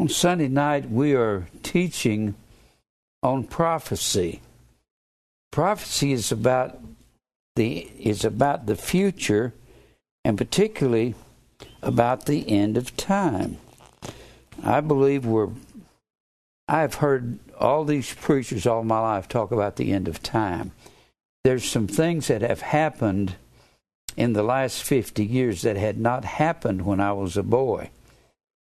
On Sunday night, we are teaching on prophecy. Prophecy is about the is about the future, and particularly about the end of time. I believe we're. I've heard all these preachers all my life talk about the end of time. There's some things that have happened in the last 50 years that had not happened when I was a boy.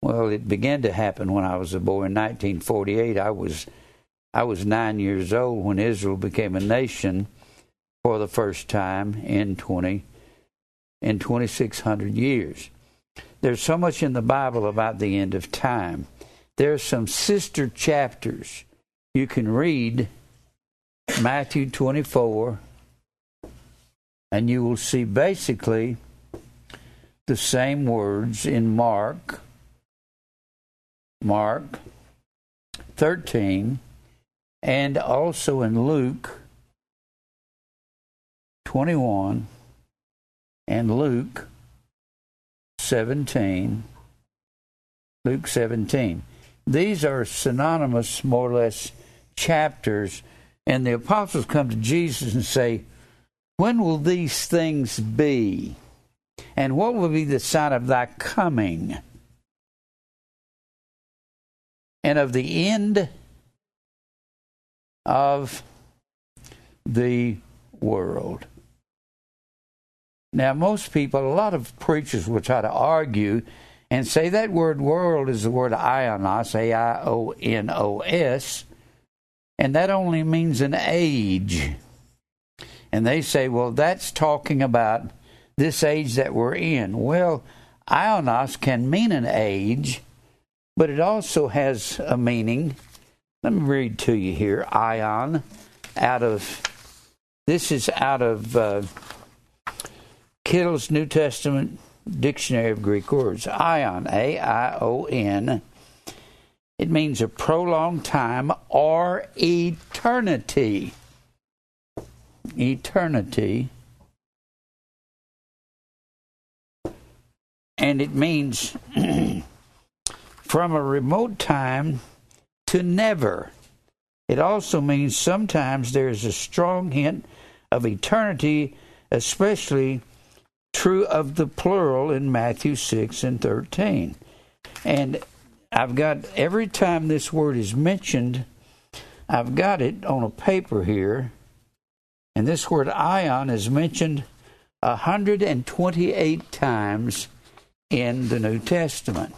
Well, it began to happen when I was a boy in 1948. I was I was 9 years old when Israel became a nation for the first time in 20 in 2600 years. There's so much in the Bible about the end of time. There are some sister chapters you can read Matthew 24 and you will see basically the same words in Mark Mark 13 and also in Luke 21 and Luke 17. Luke 17. These are synonymous, more or less, chapters. And the apostles come to Jesus and say, When will these things be? And what will be the sign of thy coming? And of the end of the world. Now, most people, a lot of preachers will try to argue and say that word world is the word aionos, A I O N O S, and that only means an age. And they say, well, that's talking about this age that we're in. Well, aionos can mean an age, but it also has a meaning. Let me read to you here. Aion, out of, this is out of. Uh, Kittel's New Testament Dictionary of Greek Words. Aion, A I O N. It means a prolonged time or eternity. Eternity. And it means from a remote time to never. It also means sometimes there is a strong hint of eternity, especially true of the plural in Matthew 6 and 13. And I've got, every time this word is mentioned, I've got it on a paper here. And this word aion is mentioned 128 times in the New Testament.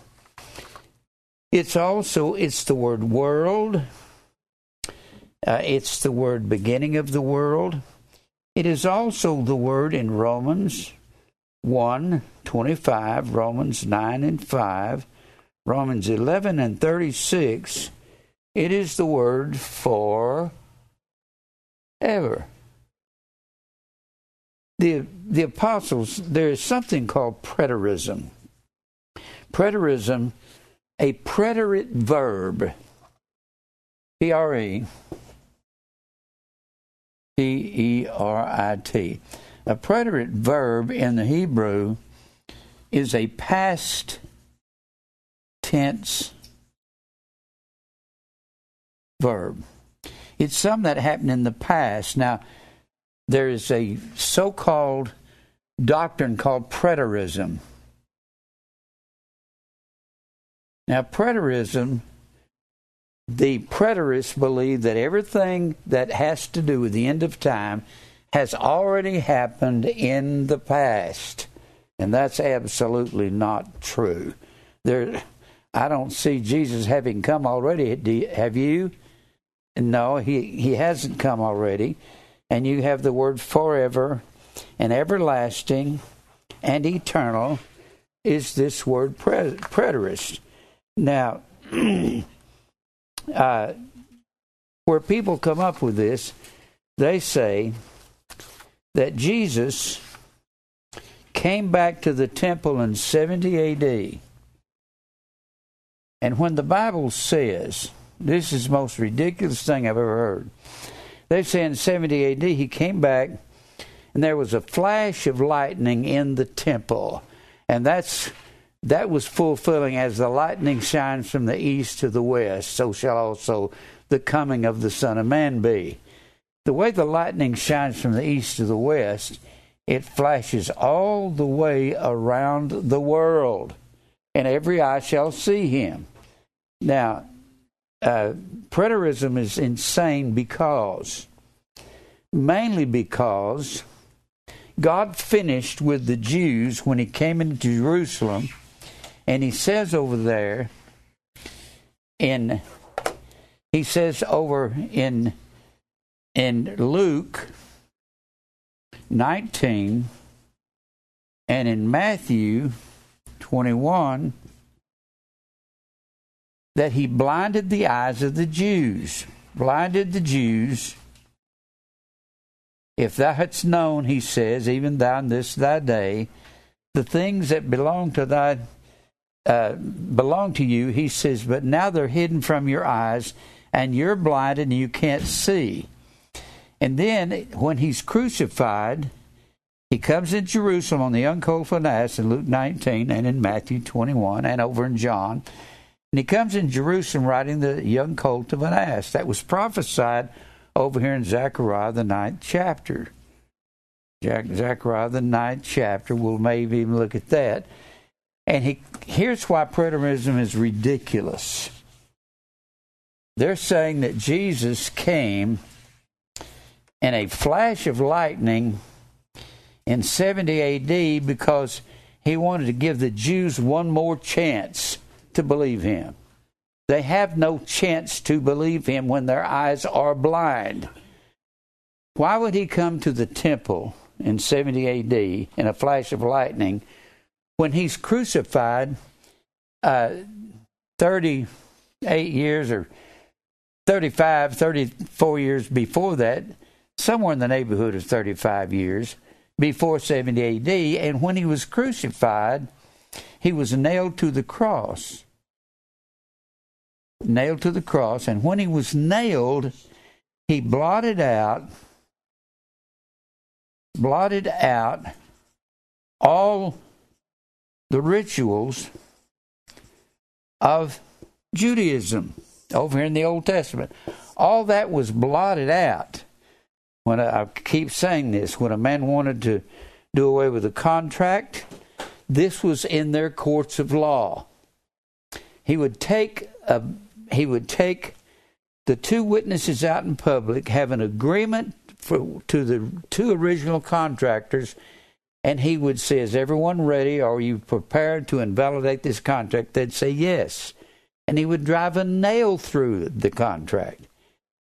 It's also it's the word world. Uh, it's the word beginning of the world. It is also the word in Romans 1 25, Romans 9 and 5, Romans 11 and 36, it is the word for ever. The, the apostles, there is something called preterism. Preterism, a preterite verb, P R E T E R I T a preterite verb in the Hebrew is a past tense verb. It's something that happened in the past. Now, there is a so called doctrine called preterism. Now, preterism, the preterists believe that everything that has to do with the end of time has already happened in the past. And that's absolutely not true. There, I don't see Jesus having come already. have you? No, he, he hasn't come already. And you have the word forever and everlasting and eternal is this word preterist. Now, uh, where people come up with this, they say that Jesus came back to the temple in 70 AD. And when the Bible says, this is the most ridiculous thing I've ever heard. They say in 70 AD he came back and there was a flash of lightning in the temple. And that's that was fulfilling as the lightning shines from the east to the west, so shall also the coming of the Son of Man be. The way the lightning shines from the east to the west, it flashes all the way around the world, and every eye shall see him. Now, uh, preterism is insane because, mainly because, God finished with the Jews when he came into Jerusalem, and he says over there in he says over in in Luke 19 and in Matthew 21 that he blinded the eyes of the Jews. Blinded the Jews. If thou hadst known, he says, even thou in this thy day, the things that belong to thy uh, belong to you, he says, but now they're hidden from your eyes, and you're blinded and you can't see. And then when he's crucified, he comes in Jerusalem on the young colt of an ass in Luke 19 and in Matthew 21 and over in John. And he comes in Jerusalem riding the young colt of an ass. That was prophesied over here in Zechariah, the ninth chapter. Zechariah, the ninth chapter. We'll maybe even look at that. And he, here's why preterism is ridiculous. They're saying that Jesus came in a flash of lightning in 70 AD because he wanted to give the Jews one more chance to believe him. They have no chance to believe him when their eyes are blind. Why would he come to the temple in 70 AD in a flash of lightning when he's crucified uh, 38 years or 35, 34 years before that, somewhere in the neighborhood of 35 years before 70 AD, and when he was crucified, he was nailed to the cross. Nailed to the cross, and when he was nailed, he blotted out blotted out all the rituals of Judaism over here in the Old Testament. All that was blotted out. When I, I keep saying this, when a man wanted to do away with a contract, this was in their courts of law. He would take a he would take the two witnesses out in public, have an agreement for, to the two original contractors, and he would say, Is everyone ready? Are you prepared to invalidate this contract? They'd say yes. And he would drive a nail through the contract.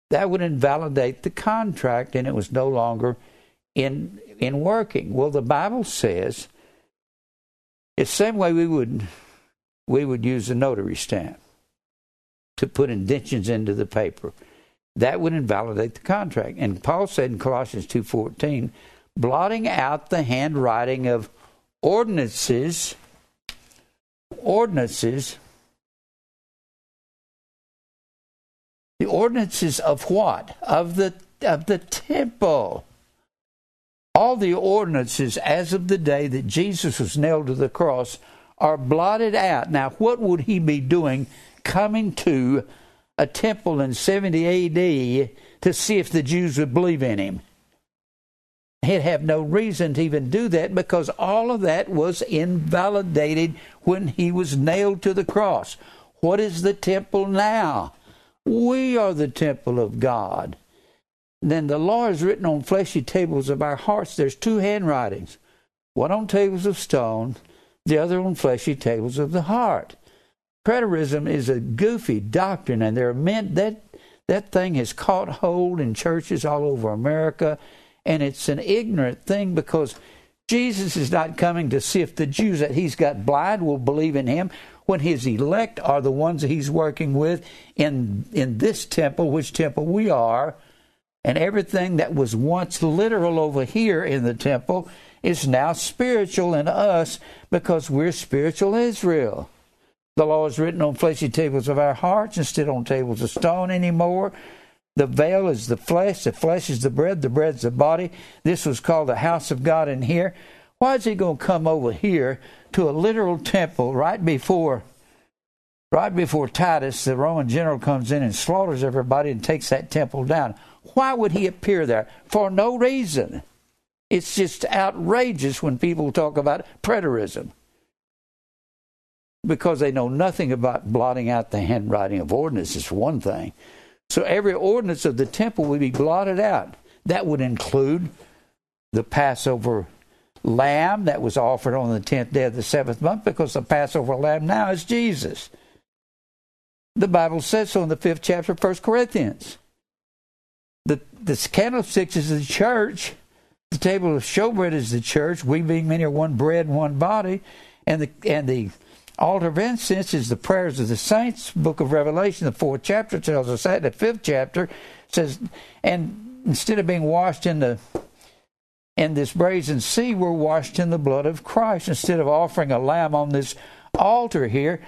That would invalidate the contract, and it was no longer in in working. Well, the Bible says it's the same way we would we would use a notary stamp to put indentions into the paper. That would invalidate the contract. And Paul said in Colossians 2:14, blotting out the handwriting of ordinances ordinances the ordinances of what? Of the of the temple. All the ordinances as of the day that Jesus was nailed to the cross are blotted out. Now, what would he be doing coming to a temple in 70 AD to see if the Jews would believe in him. He'd have no reason to even do that because all of that was invalidated when he was nailed to the cross. What is the temple now? We are the temple of God. Then the law is written on fleshy tables of our hearts. There's two handwritings one on tables of stone, the other on fleshy tables of the heart. Preterism is a goofy doctrine, and there are men that that thing has caught hold in churches all over America, and it's an ignorant thing because Jesus is not coming to see if the Jews that he's got blind will believe in him when his elect are the ones that he's working with in in this temple, which temple we are, and everything that was once literal over here in the temple is now spiritual in us because we're spiritual Israel. The law is written on fleshy tables of our hearts instead on tables of stone anymore. The veil is the flesh, the flesh is the bread, the bread's the body. This was called the house of God in here. Why is he going to come over here to a literal temple right before right before Titus, the Roman general, comes in and slaughters everybody and takes that temple down? Why would he appear there? For no reason. It's just outrageous when people talk about preterism because they know nothing about blotting out the handwriting of ordinances, for one thing. So every ordinance of the temple would be blotted out. That would include the Passover lamb that was offered on the tenth day of the seventh month, because the Passover lamb now is Jesus. The Bible says so in the fifth chapter of First Corinthians. The the candlesticks is the church. The table of showbread is the church. We being many are one bread and one body, and the and the altar of incense is the prayers of the saints. Book of Revelation, the fourth chapter tells us that. The fifth chapter says, and instead of being washed in the in this brazen sea, we're washed in the blood of Christ. Instead of offering a lamb on this altar here,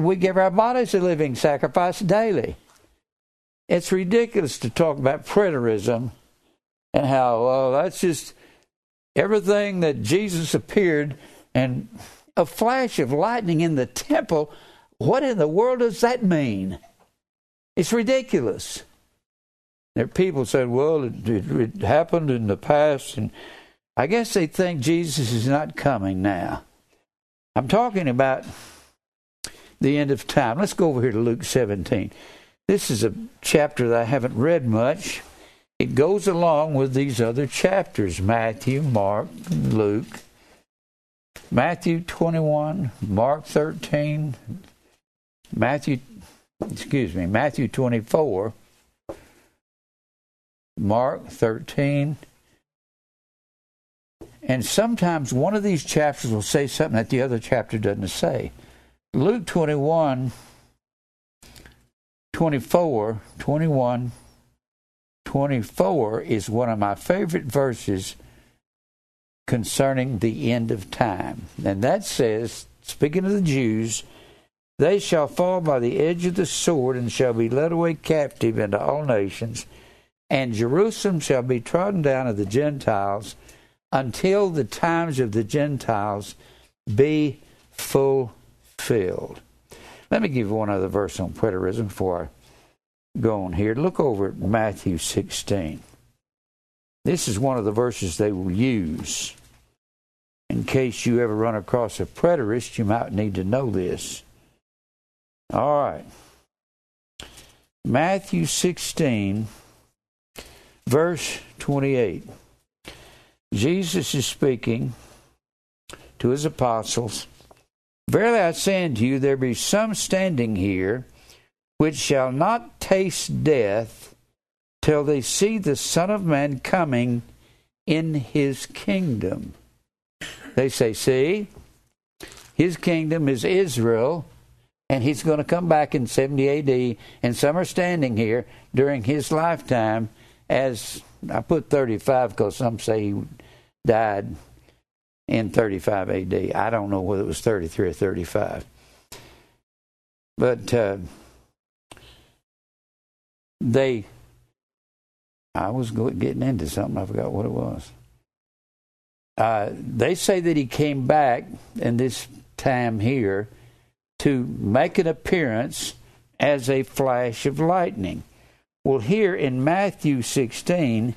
we give our bodies a living sacrifice daily. It's ridiculous to talk about preterism and how, oh, that's just everything that Jesus appeared and a flash of lightning in the temple. What in the world does that mean? It's ridiculous. There people said, well, it, it, it happened in the past, and I guess they think Jesus is not coming now. I'm talking about the end of time. Let's go over here to Luke 17. This is a chapter that I haven't read much. It goes along with these other chapters Matthew, Mark, Luke. Matthew 21, Mark 13, Matthew, excuse me, Matthew 24, Mark 13. And sometimes one of these chapters will say something that the other chapter doesn't say. Luke 21, 24, 21, 24 is one of my favorite verses concerning the end of time. And that says, speaking of the Jews, they shall fall by the edge of the sword and shall be led away captive into all nations and Jerusalem shall be trodden down of the Gentiles until the times of the Gentiles be fulfilled. Let me give one other verse on preterism before I go on here. Look over at Matthew 16. This is one of the verses they will use. In case you ever run across a preterist, you might need to know this. All right. Matthew 16 Verse 28. Jesus is speaking to his apostles. Verily I say unto you, there be some standing here which shall not taste death till they see the Son of Man coming in his kingdom. They say, See, his kingdom is Israel, and he's going to come back in 70 AD, and some are standing here during his lifetime as I put 35 because some say he died in 35 AD. I don't know whether it was 33 or 35. But uh, they, I was getting into something, I forgot what it was. Uh, they say that he came back in this time here to make an appearance as a flash of lightning. Well, here in Matthew 16,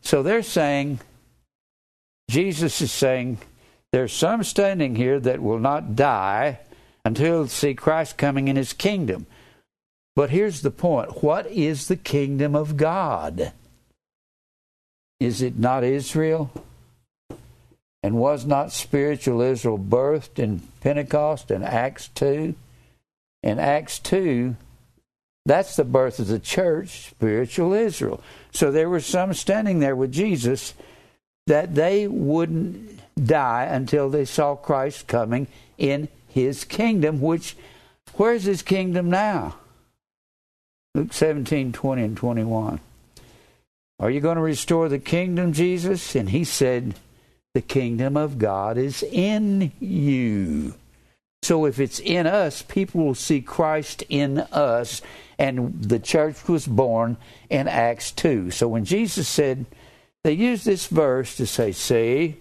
so they're saying, Jesus is saying, there's some standing here that will not die until see Christ coming in his kingdom. But here's the point what is the kingdom of God? Is it not Israel? And was not spiritual Israel birthed in Pentecost in Acts 2? In Acts 2, that's the birth of the church, spiritual Israel. So there were some standing there with Jesus that they wouldn't die until they saw Christ coming in his kingdom, which, where's his kingdom now? Luke 17, 20 and 21. Are you going to restore the kingdom, Jesus? And he said, The kingdom of God is in you. So if it's in us, people will see Christ in us and the church was born in Acts 2. So when Jesus said, they used this verse to say, See,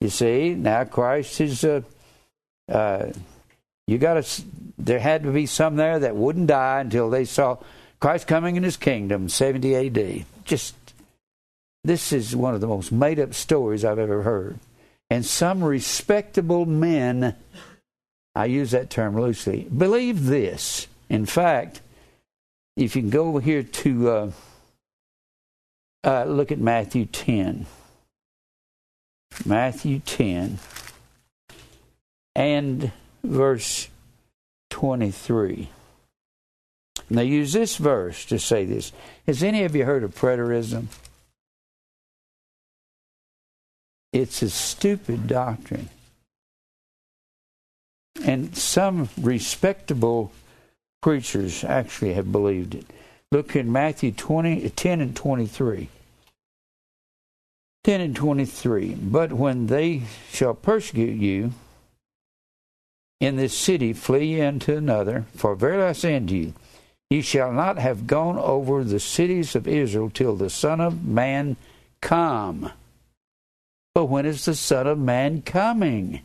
You see, now Christ is. Uh, uh, you got to. There had to be some there that wouldn't die until they saw Christ coming in His kingdom, 70 A.D. Just this is one of the most made-up stories I've ever heard, and some respectable men. I use that term loosely. Believe this. In fact, if you can go over here to uh, uh, look at Matthew 10. Matthew 10 and verse 23. And they use this verse to say this. Has any of you heard of preterism? It's a stupid doctrine. And some respectable preachers actually have believed it. Look in Matthew 20, 10 and 23. 10 and 23. But when they shall persecute you in this city, flee ye unto another. For verily I say unto you, ye shall not have gone over the cities of Israel till the Son of Man come. But when is the Son of Man coming?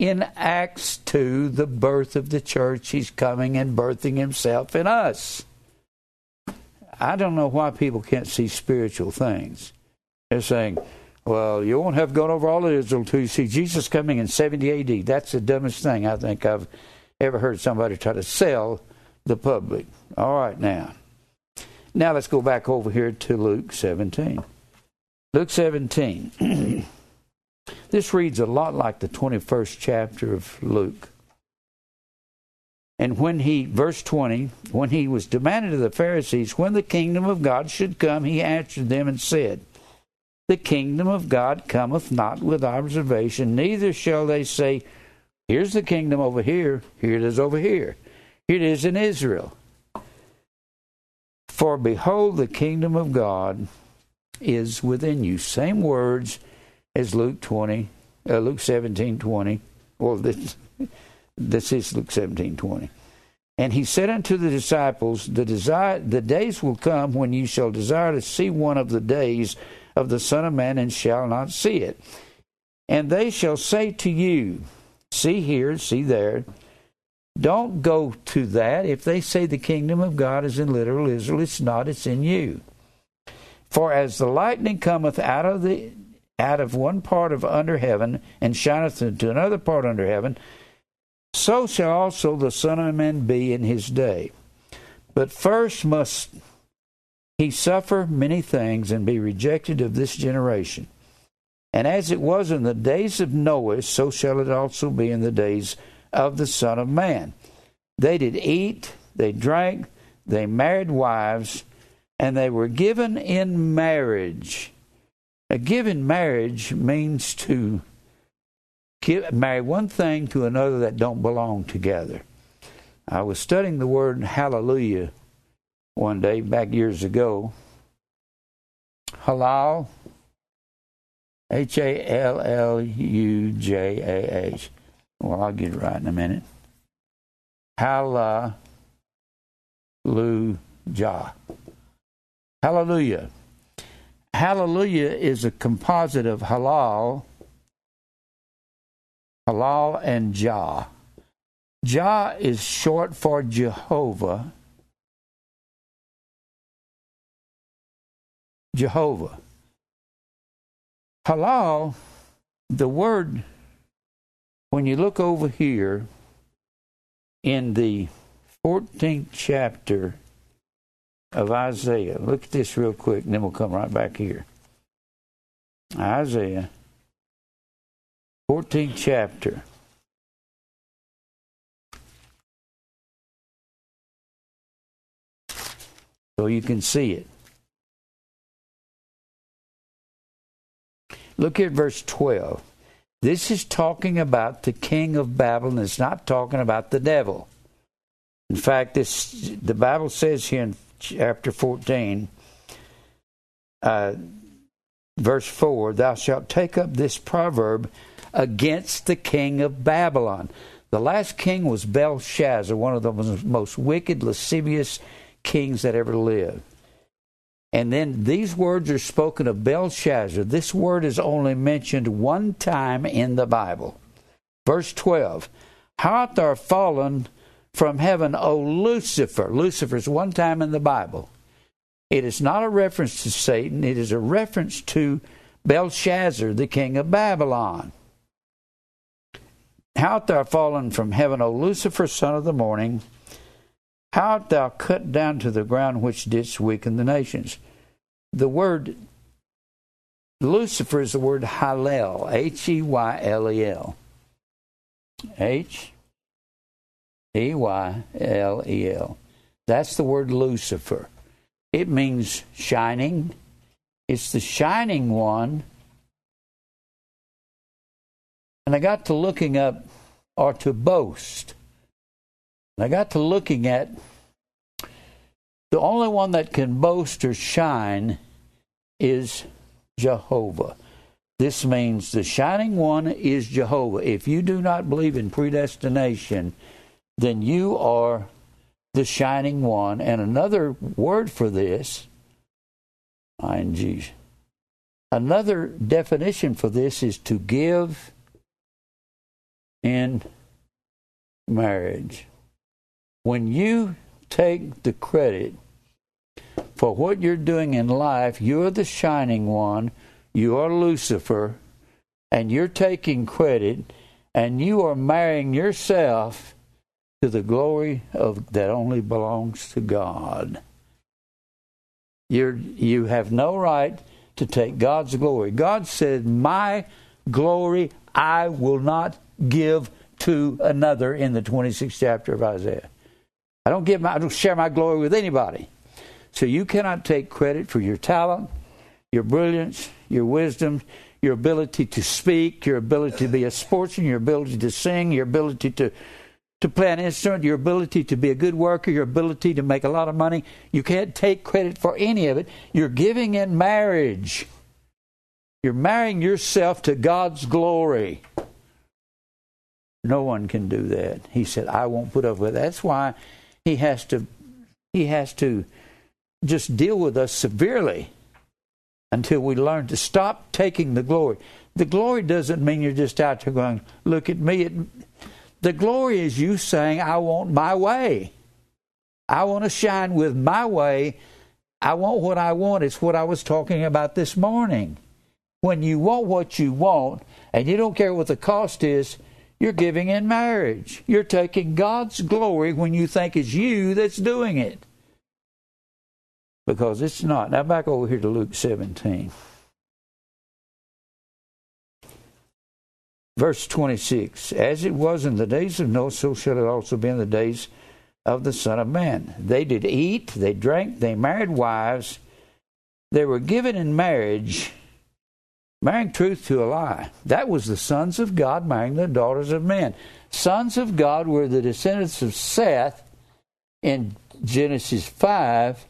In Acts 2, the birth of the church, he's coming and birthing himself in us. I don't know why people can't see spiritual things. They're saying, well, you won't have gone over all of Israel until you see Jesus coming in 70 AD. That's the dumbest thing I think I've ever heard somebody try to sell the public. All right, now. Now let's go back over here to Luke 17. Luke 17. this reads a lot like the 21st chapter of Luke. And when he, verse 20, when he was demanded of the Pharisees when the kingdom of God should come, he answered them and said, the kingdom of God cometh not with observation, neither shall they say, Here's the kingdom over here, here it is over here, here it is in Israel. For behold, the kingdom of God is within you. Same words as Luke 20, uh, Luke 17 20. Well, this, this is Luke 17 20. And he said unto the disciples, the, desire, the days will come when you shall desire to see one of the days of the Son of Man and shall not see it. And they shall say to you, See here, see there. Don't go to that. If they say the kingdom of God is in literal Israel, it's not, it's in you. For as the lightning cometh out of the out of one part of under heaven and shineth into another part under heaven, so shall also the Son of Man be in his day. But first must he suffer many things and be rejected of this generation. And as it was in the days of Noah, so shall it also be in the days of the Son of Man. They did eat, they drank, they married wives, and they were given in marriage. A given marriage means to give, marry one thing to another that don't belong together. I was studying the word hallelujah one day back years ago. Halal, H A L L U J A H. Well, I'll get it right in a minute. Hallelujah. Hallelujah. Hallelujah is a composite of halal, halal, and Jah. Jah is short for Jehovah Jehovah. Halal, the word, when you look over here in the 14th chapter of Isaiah, look at this real quick, and then we'll come right back here. Isaiah, 14th chapter. So you can see it. Look at verse 12. This is talking about the king of Babylon. It's not talking about the devil. In fact, this the Bible says here in chapter 14, uh, verse 4, Thou shalt take up this proverb against the king of Babylon. The last king was Belshazzar, one of the most wicked, lascivious kings that ever lived. And then these words are spoken of Belshazzar. This word is only mentioned one time in the Bible. Verse 12 How art thou fallen from heaven, O Lucifer? Lucifer is one time in the Bible. It is not a reference to Satan, it is a reference to Belshazzar, the king of Babylon. How art thou fallen from heaven, O Lucifer, son of the morning? How art thou cut down to the ground which didst weaken the nations? The word Lucifer is the word Hallel, H E Y L E L. H E Y L E L. That's the word Lucifer. It means shining. It's the shining one. And I got to looking up, or to boast. I got to looking at the only one that can boast or shine is Jehovah. This means the shining one is Jehovah. If you do not believe in predestination, then you are the shining one. And another word for this, ing, another definition for this is to give in marriage. When you take the credit for what you're doing in life, you're the shining one, you are Lucifer, and you're taking credit, and you are marrying yourself to the glory of that only belongs to God. You're, you have no right to take God's glory. God said, My glory I will not give to another in the 26th chapter of Isaiah. I don't give my, I don't share my glory with anybody. So you cannot take credit for your talent, your brilliance, your wisdom, your ability to speak, your ability to be a sportsman, your ability to sing, your ability to to play an instrument, your ability to be a good worker, your ability to make a lot of money. You can't take credit for any of it. You're giving in marriage. You're marrying yourself to God's glory. No one can do that. He said, I won't put up with that. That's why he has to he has to just deal with us severely until we learn to stop taking the glory. The glory doesn't mean you're just out there going, look at me. It, the glory is you saying, I want my way. I want to shine with my way. I want what I want. It's what I was talking about this morning. When you want what you want and you don't care what the cost is, you're giving in marriage. You're taking God's glory when you think it's you that's doing it. Because it's not. Now, back over here to Luke 17. Verse 26 As it was in the days of Noah, so shall it also be in the days of the Son of Man. They did eat, they drank, they married wives, they were given in marriage, marrying truth to a lie. That was the sons of God marrying the daughters of men. Sons of God were the descendants of Seth in Genesis 5,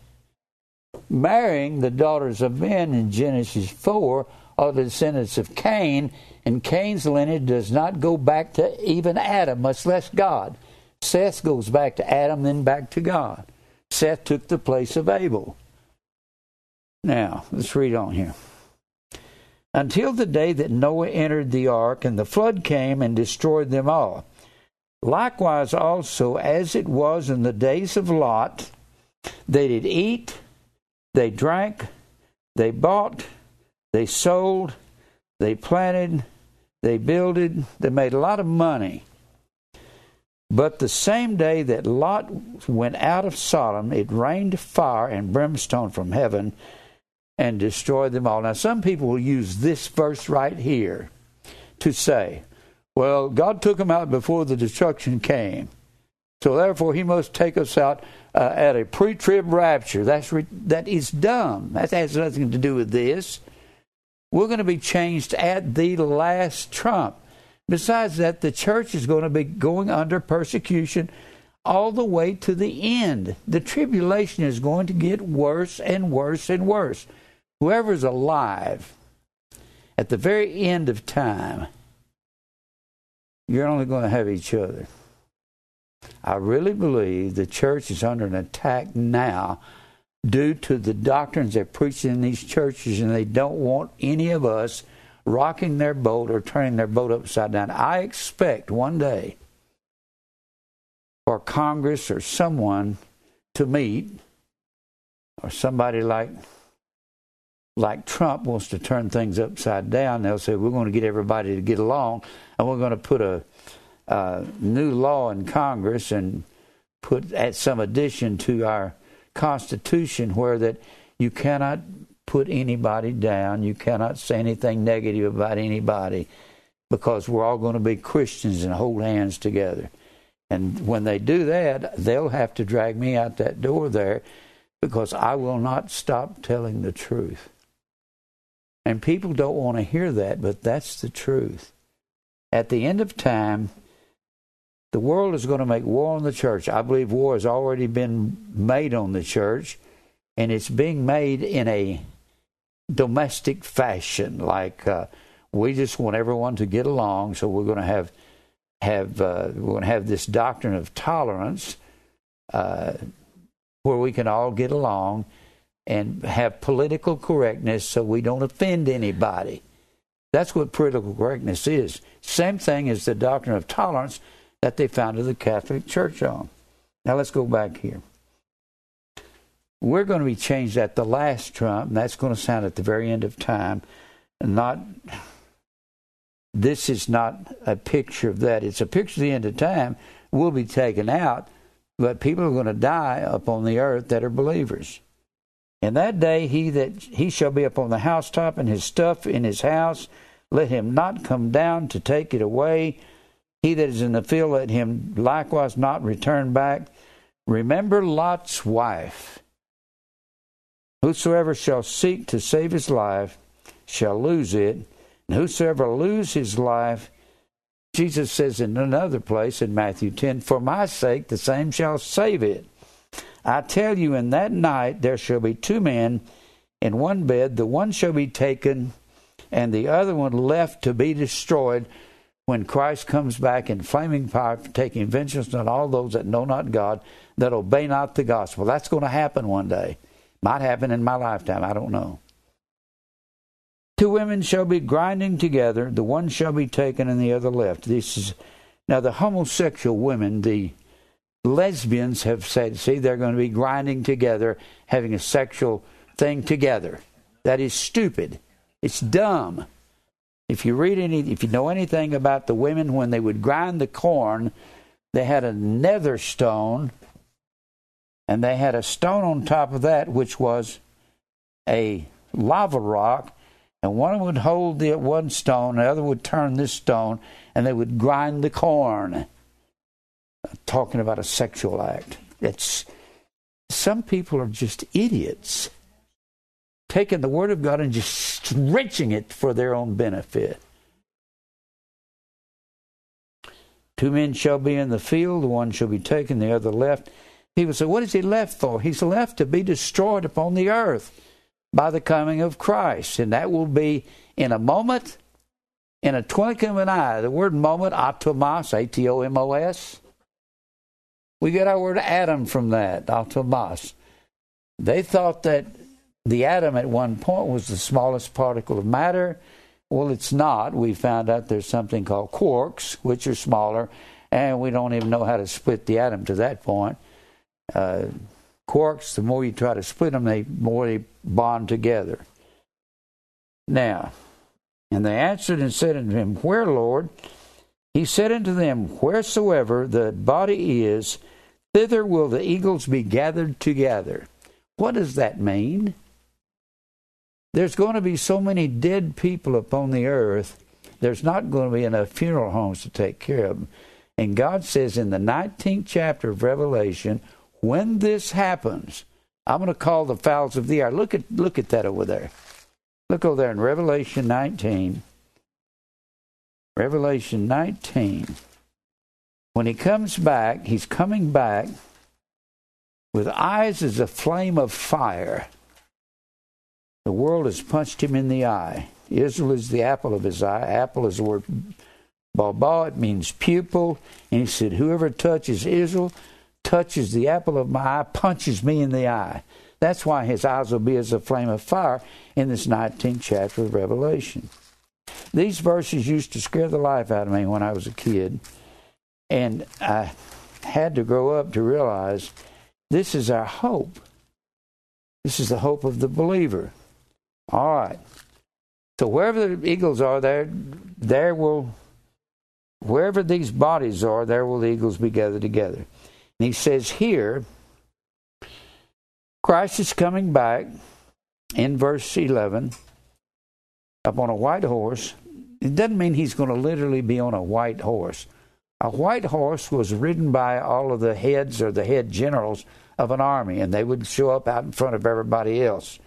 marrying the daughters of men in Genesis 4 are the descendants of Cain and Cain's lineage does not go back to even Adam, much less God. Seth goes back to Adam, then back to God. Seth took the place of Abel. Now, let's read on here. Until the day that Noah entered the ark, and the flood came and destroyed them all. Likewise, also, as it was in the days of Lot, they did eat, they drank, they bought, they sold, they planted, they builded, they made a lot of money. But the same day that Lot went out of Sodom, it rained fire and brimstone from heaven and destroy them all. Now, some people will use this verse right here to say, well, God took them out before the destruction came. So therefore, He must take us out uh, at a pre-trib rapture. That's re- that is dumb. That has nothing to do with this. We're going to be changed at the last trump. Besides that, the church is going to be going under persecution all the way to the end. The tribulation is going to get worse and worse and worse. Whoever's alive at the very end of time, you're only going to have each other. I really believe the church is under an attack now due to the doctrines they're preaching in these churches, and they don't want any of us rocking their boat or turning their boat upside down. I expect one day for Congress or someone to meet, or somebody like like Trump wants to turn things upside down. They'll say we're going to get everybody to get along, and we're going to put a, a new law in Congress and put add some addition to our Constitution where that you cannot put anybody down, you cannot say anything negative about anybody, because we're all going to be Christians and hold hands together. And when they do that, they'll have to drag me out that door there because I will not stop telling the truth. And people don't want to hear that, but that's the truth. At the end of time, the world is going to make war on the church. I believe war has already been made on the church, and it's being made in a domestic fashion. Like uh, we just want everyone to get along, so we're going to have have uh, we're going to have this doctrine of tolerance, uh, where we can all get along and have political correctness, so we don't offend anybody. That's what political correctness is. Same thing as the doctrine of tolerance that they founded the Catholic Church on. Now let's go back here. We're going to be changed at the last trump, and that's going to sound at the very end of time. Not this is not a picture of that. It's a picture of the end of time. We'll be taken out, but people are going to die upon the earth that are believers. In that day he that he shall be upon the housetop, and his stuff in his house, let him not come down to take it away. He that is in the field, let him likewise not return back. Remember Lot's wife. Whosoever shall seek to save his life shall lose it, and whosoever lose his life, Jesus says in another place in Matthew 10, For my sake the same shall save it. I tell you, in that night there shall be two men in one bed, the one shall be taken, and the other one left to be destroyed when Christ comes back in flaming fire, taking vengeance on all those that know not God, that obey not the gospel. That's going to happen one day. Might happen in my lifetime. I don't know. Two women shall be grinding together, the one shall be taken and the other left. This is now the homosexual women, the lesbians have said, see, they're going to be grinding together, having a sexual thing together. That is stupid. It's dumb. If you read any, if you know anything about the women when they would grind the corn, they had a nether stone, and they had a stone on top of that, which was a lava rock, and one would hold the one stone, the other would turn this stone, and they would grind the corn. Talking about a sexual act. It's some people are just idiots, taking the word of God and just stretching it for their own benefit. Two men shall be in the field, one shall be taken, the other left. People say, What is he left for? He's left to be destroyed upon the earth by the coming of Christ. And that will be in a moment, in a twinkling of an eye. The word moment, atomos, A T O M O S. We get our word atom from that, atomos. They thought that the atom at one point was the smallest particle of matter. Well, it's not. We found out there's something called quarks, which are smaller, and we don't even know how to split the atom to that point. Uh, quarks, the more you try to split them, the more they bond together. Now, and they answered and said unto him, Where, Lord? He said unto them, Wheresoever the body is, thither will the eagles be gathered together. What does that mean? There's going to be so many dead people upon the earth, there's not going to be enough funeral homes to take care of them. And God says in the 19th chapter of Revelation, when this happens, I'm going to call the fowls of the air. Look at look at that over there. Look over there in Revelation 19. Revelation 19. When he comes back, he's coming back with eyes as a flame of fire. The world has punched him in the eye. Israel is the apple of his eye. Apple is the word baba, it means pupil. And he said, Whoever touches Israel touches the apple of my eye punches me in the eye. That's why his eyes will be as a flame of fire in this 19th chapter of Revelation. These verses used to scare the life out of me when I was a kid. And I had to grow up to realize this is our hope. This is the hope of the believer. All right. So wherever the eagles are, there, there will, wherever these bodies are, there will the eagles be gathered together. And he says here, Christ is coming back in verse 11 upon a white horse. It doesn't mean he's going to literally be on a white horse. A white horse was ridden by all of the heads or the head generals of an army, and they would show up out in front of everybody else.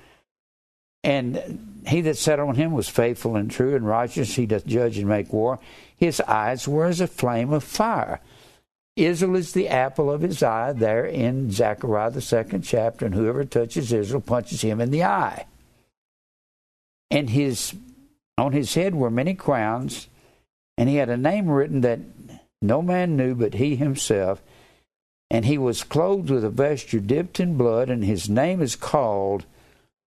And he that sat on him was faithful and true and righteous. He doth judge and make war. His eyes were as a flame of fire. Israel is the apple of his eye there in Zechariah, the second chapter, and whoever touches Israel punches him in the eye. And his on his head were many crowns, and he had a name written that no man knew but he himself. And he was clothed with a vesture dipped in blood, and his name is called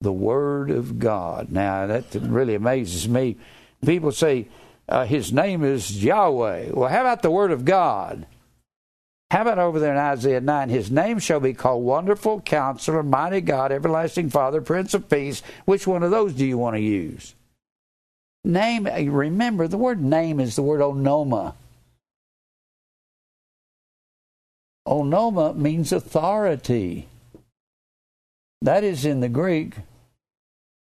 the Word of God. Now, that really amazes me. People say uh, his name is Yahweh. Well, how about the Word of God? How about over there in Isaiah 9? His name shall be called Wonderful Counselor, Mighty God, Everlasting Father, Prince of Peace. Which one of those do you want to use? Name, remember, the word name is the word onoma. Onoma means authority. That is in the Greek.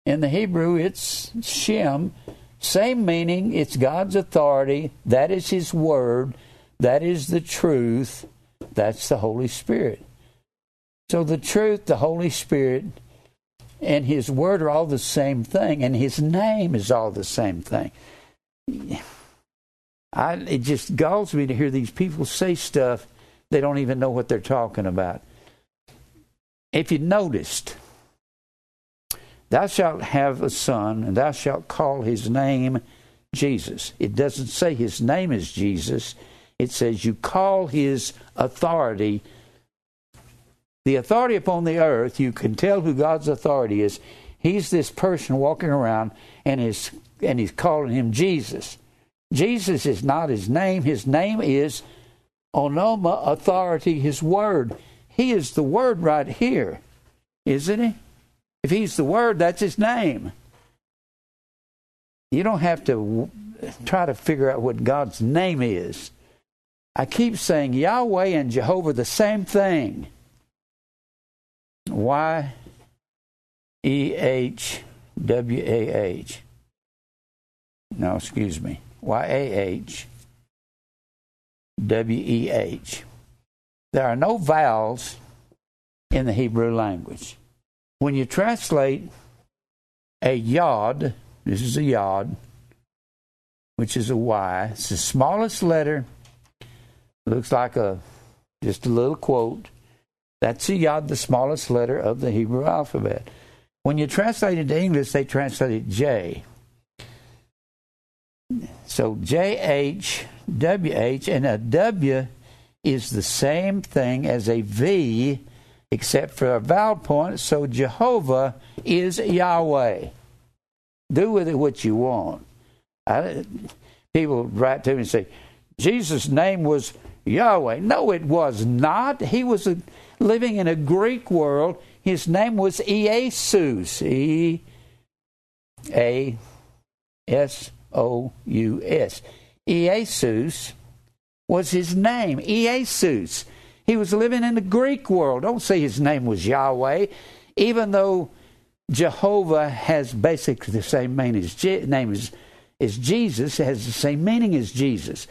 In the Hebrew, it's Shem. Same meaning. It's God's authority. That is His Word. That is the truth. That's the Holy Spirit. So the truth, the Holy Spirit, and His Word are all the same thing, and His name is all the same thing. I, it just galls me to hear these people say stuff they don't even know what they're talking about. If you noticed, thou shalt have a son, and thou shalt call his name Jesus. It doesn't say his name is Jesus, it says you call his authority. The authority upon the earth, you can tell who God's authority is. He's this person walking around and is and he's calling him Jesus. Jesus is not his name. His name is Onoma authority, his word. He is the word right here, isn't he? If he's the word, that's his name. You don't have to try to figure out what God's name is. I keep saying Yahweh and Jehovah the same thing. Y E H W A H. No, excuse me. Y A H W E H. There are no vowels in the Hebrew language. When you translate a yod, this is a yod, which is a Y, it's the smallest letter, looks like a just a little quote. That's a yod, the smallest letter of the Hebrew alphabet. When you translate it to English, they translate it J. So J H W H, and a W is the same thing as a V, except for a vowel point. So Jehovah is Yahweh. Do with it what you want. I, people write to me and say, Jesus' name was Yahweh. No, it was not. He was a, living in a Greek world. His name was Iesus. E A S O U S. Iesus was his name. Iesus. He was living in the Greek world. Don't say his name was Yahweh, even though Jehovah has basically the same meaning as Je- name as, as Jesus, it has the same meaning as Jesus.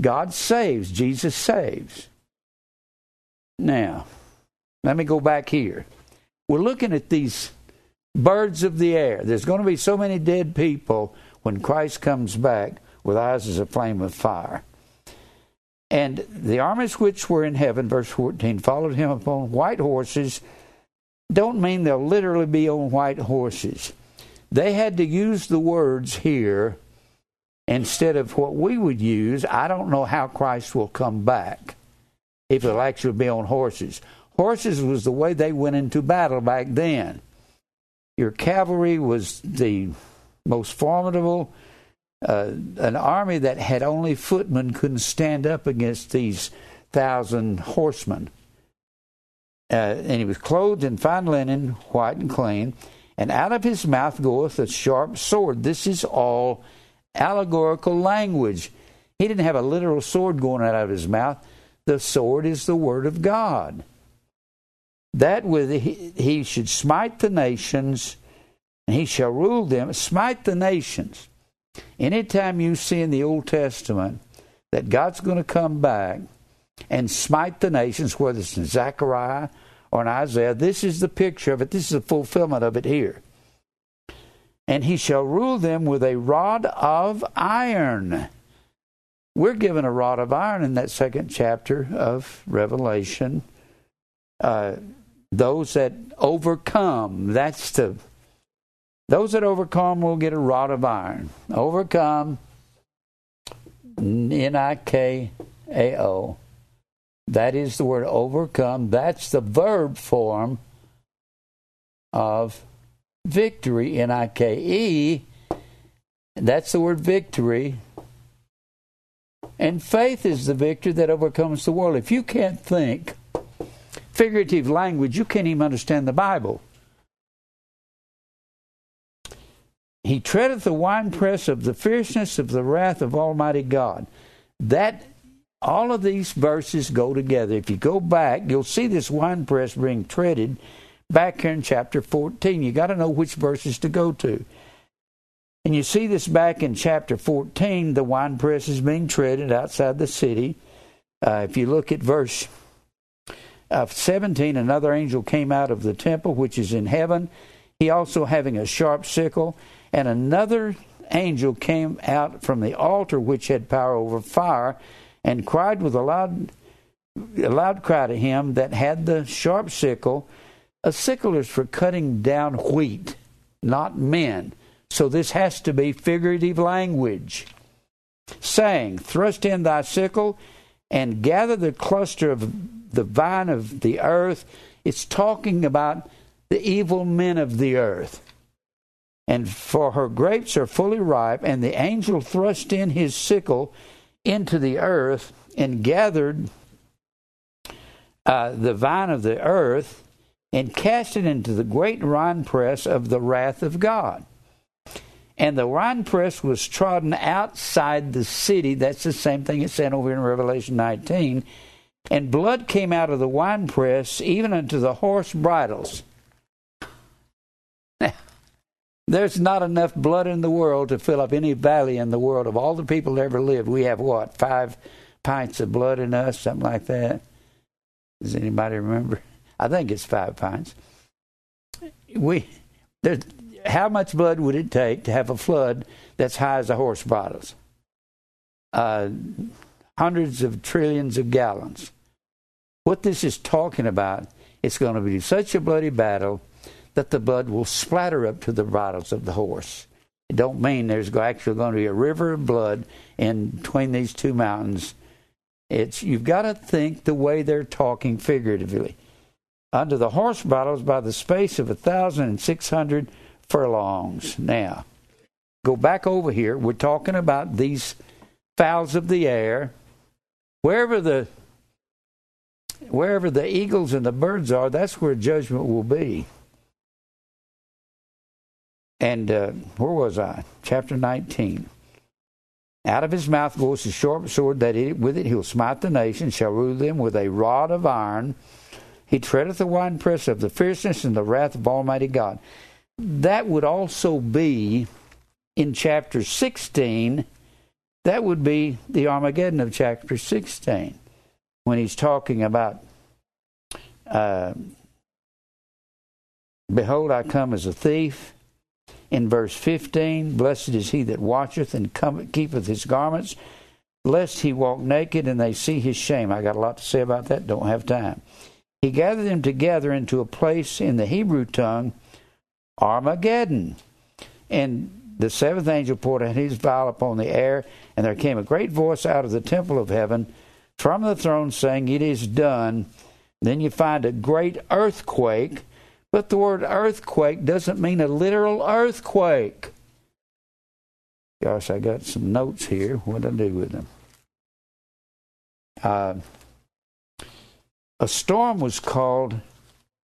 God saves, Jesus saves. Now, let me go back here. We're looking at these birds of the air. There's going to be so many dead people when Christ comes back with eyes as a flame of fire. And the armies which were in heaven, verse 14, followed him upon white horses. Don't mean they'll literally be on white horses. They had to use the words here instead of what we would use. I don't know how Christ will come back if he'll actually be on horses. Horses was the way they went into battle back then. Your cavalry was the most formidable. Uh, an army that had only footmen couldn't stand up against these thousand horsemen. Uh, and he was clothed in fine linen, white and clean, and out of his mouth goeth a sharp sword. This is all allegorical language. He didn't have a literal sword going out of his mouth. The sword is the word of God. That with he, he should smite the nations, and he shall rule them. Smite the nations. Anytime you see in the Old Testament that God's going to come back and smite the nations, whether it's in Zechariah or in Isaiah, this is the picture of it. This is the fulfillment of it here. And he shall rule them with a rod of iron. We're given a rod of iron in that second chapter of Revelation. Uh, those that overcome, that's the those that overcome will get a rod of iron. Overcome, N I K A O. That is the word overcome. That's the verb form of victory, N I K E. That's the word victory. And faith is the victory that overcomes the world. If you can't think figurative language, you can't even understand the Bible. He treadeth the winepress of the fierceness of the wrath of Almighty God. That all of these verses go together. If you go back, you'll see this winepress being treaded back here in chapter 14. You got to know which verses to go to. And you see this back in chapter 14, the winepress is being treaded outside the city. Uh, if you look at verse uh, 17, another angel came out of the temple which is in heaven, he also having a sharp sickle and another angel came out from the altar which had power over fire, and cried with a loud, a loud cry to him that had the sharp sickle. A sickle is for cutting down wheat, not men. So this has to be figurative language. Saying, Thrust in thy sickle and gather the cluster of the vine of the earth. It's talking about the evil men of the earth and for her grapes are fully ripe. And the angel thrust in his sickle into the earth and gathered uh, the vine of the earth and cast it into the great winepress of the wrath of God. And the winepress was trodden outside the city. That's the same thing it said over in Revelation 19. And blood came out of the winepress, even unto the horse bridles. There's not enough blood in the world to fill up any valley in the world. Of all the people that ever lived, we have what? Five pints of blood in us, something like that. Does anybody remember? I think it's five pints. We, how much blood would it take to have a flood that's high as a horse bridles? Uh, hundreds of trillions of gallons. What this is talking about, it's going to be such a bloody battle that the blood will splatter up to the bridles of the horse. It don't mean there's actually going to be a river of blood in between these two mountains. It's you've got to think the way they're talking figuratively. Under the horse bridles by the space of a thousand and six hundred furlongs. Now, go back over here. We're talking about these fowls of the air. Wherever the wherever the eagles and the birds are, that's where judgment will be. And uh, where was I? Chapter 19. Out of his mouth goes a sharp sword, that it, with it he'll smite the nations, shall rule them with a rod of iron. He treadeth the winepress of the fierceness and the wrath of Almighty God. That would also be in chapter 16. That would be the Armageddon of chapter 16 when he's talking about, uh, Behold, I come as a thief in verse 15 Blessed is he that watcheth and keepeth his garments, lest he walk naked and they see his shame. I got a lot to say about that, don't have time. He gathered them together into a place in the Hebrew tongue, Armageddon. And the seventh angel poured out his vial upon the air, and there came a great voice out of the temple of heaven from the throne saying, It is done. Then you find a great earthquake, but the word earthquake doesn't mean a literal earthquake. Gosh, I got some notes here. What did I do with them? Uh, a storm was called.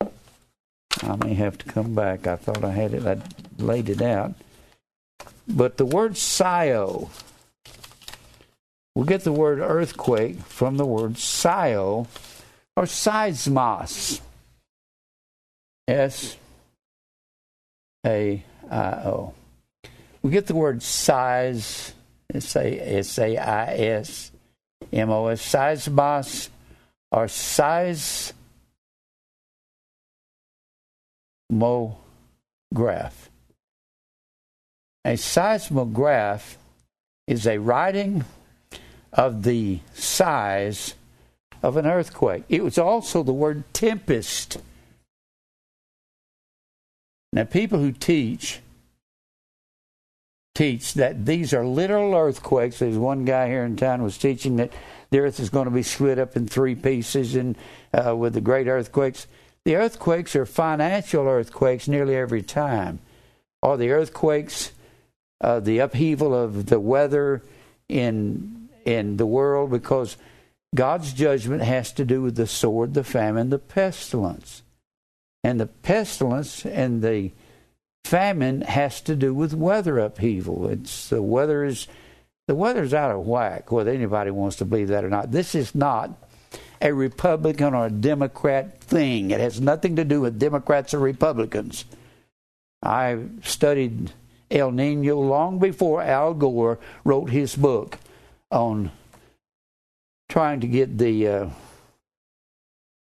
I may have to come back. I thought I had it. I laid it out. But the word sio, we get the word earthquake from the word sio or seismos. S A I O. We get the word size, S A I S M O S, seismos or size seismograph. A seismograph is a writing of the size of an earthquake. It was also the word tempest. Now, people who teach teach that these are literal earthquakes. There's one guy here in town was teaching that the earth is going to be split up in three pieces, and uh, with the great earthquakes, the earthquakes are financial earthquakes nearly every time, or the earthquakes, uh, the upheaval of the weather in in the world, because God's judgment has to do with the sword, the famine, the pestilence, and the pestilence and the famine has to do with weather upheaval. It's the weather is the weather's out of whack, whether anybody wants to believe that or not. This is not a Republican or a Democrat thing. It has nothing to do with Democrats or Republicans. I studied El Nino long before Al Gore wrote his book on trying to get the uh,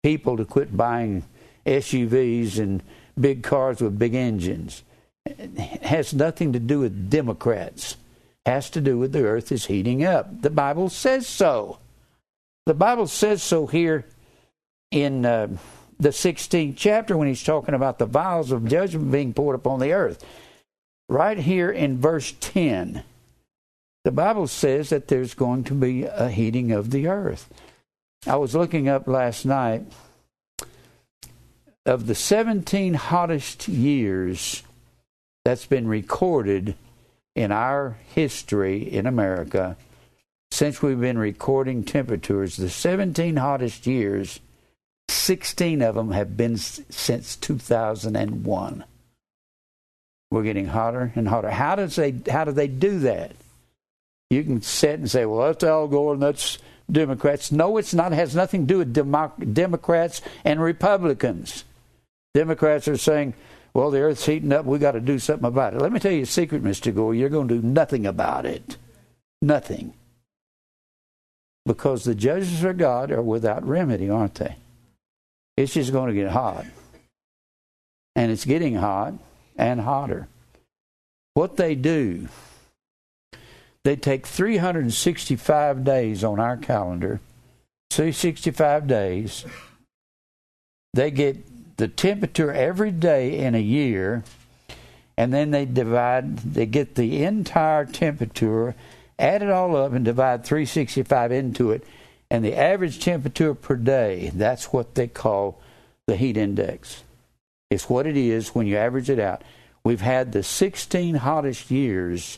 people to quit buying SUVs and big cars with big engines. It has nothing to do with Democrats. It has to do with the earth is heating up. The Bible says so. The Bible says so here in uh, the 16th chapter when he's talking about the vials of judgment being poured upon the earth. Right here in verse 10, the Bible says that there's going to be a heating of the earth. I was looking up last night of the 17 hottest years that's been recorded in our history in America since we've been recording temperatures, the 17 hottest years, 16 of them have been since 2001. We're getting hotter and hotter. How does they how do they do that? You can sit and say, "Well, that's Al Gore and that's Democrats." No, it's not. It has nothing to do with Demo- Democrats and Republicans. Democrats are saying, "Well, the Earth's heating up. We got to do something about it." Let me tell you a secret, Mister Gore. You're going to do nothing about it. Nothing because the judges of God are without remedy, aren't they? It's just going to get hot. And it's getting hot and hotter. What they do, they take 365 days on our calendar, 365 days. They get the temperature every day in a year, and then they divide, they get the entire temperature add it all up and divide 365 into it, and the average temperature per day, that's what they call the heat index. It's what it is when you average it out. We've had the 16 hottest years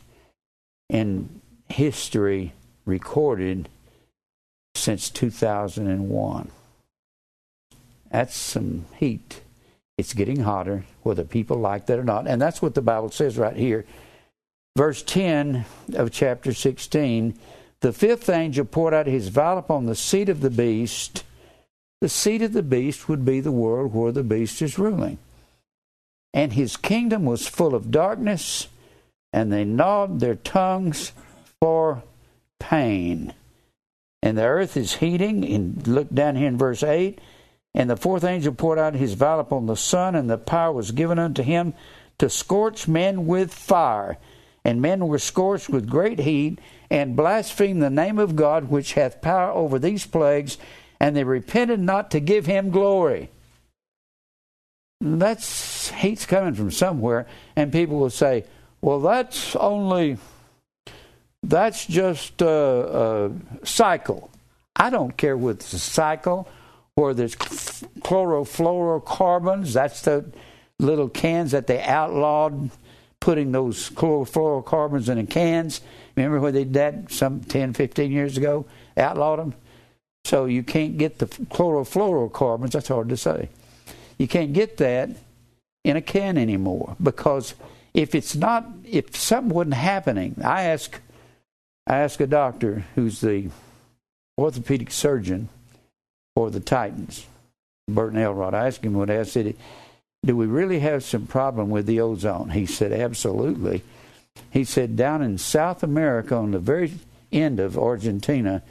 in history recorded since 2001. That's some heat. It's getting hotter, whether people like that or not. And that's what the Bible says right here Verse 10 of chapter 16 The fifth angel poured out his vial upon the seat of the beast. The seat of the beast would be the world where the beast is ruling. And his kingdom was full of darkness, and they gnawed their tongues for pain. And the earth is heating. And look down here in verse 8. And the fourth angel poured out his vial upon the sun, and the power was given unto him to scorch men with fire and men were scorched with great heat, and blasphemed the name of God, which hath power over these plagues, and they repented not to give him glory. That's heat's coming from somewhere, and people will say, "Well, that's only that's just a, a cycle." I don't care what's a cycle where there's chlorofluorocarbons. That's the little cans that they outlawed putting those chlorofluorocarbons in the cans. Remember when they did that some 10, 15 years ago? Outlawed them. So you can't get the chlorofluorocarbons. That's hard to say. You can't get that in a can anymore because if it's not, if something wasn't happening, I ask, I ask a doctor who's the orthopedic surgeon for the Titans, Burton Elrod. Asked him what I said, do we really have some problem with the ozone? He said, absolutely. He said, down in South America, on the very end of Argentina,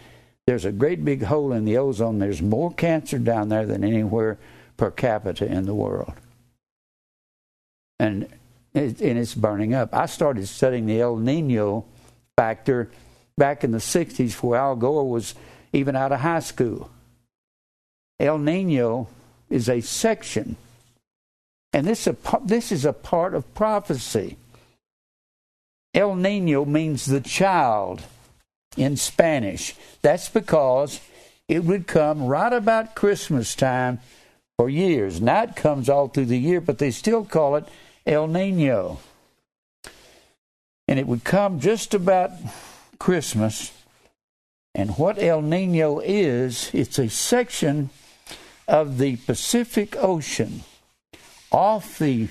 there's a great big hole in the ozone. There's more cancer down there than anywhere per capita in the world. And, and it's burning up. I started studying the El Nino factor back in the 60s where Al Gore was even out of high school. El Nino is a section, and this, this is a part of prophecy. El Nino means the child in Spanish. That's because it would come right about Christmas time for years. It comes all through the year, but they still call it El Nino. And it would come just about Christmas. And what El Nino is, it's a section of the Pacific Ocean off the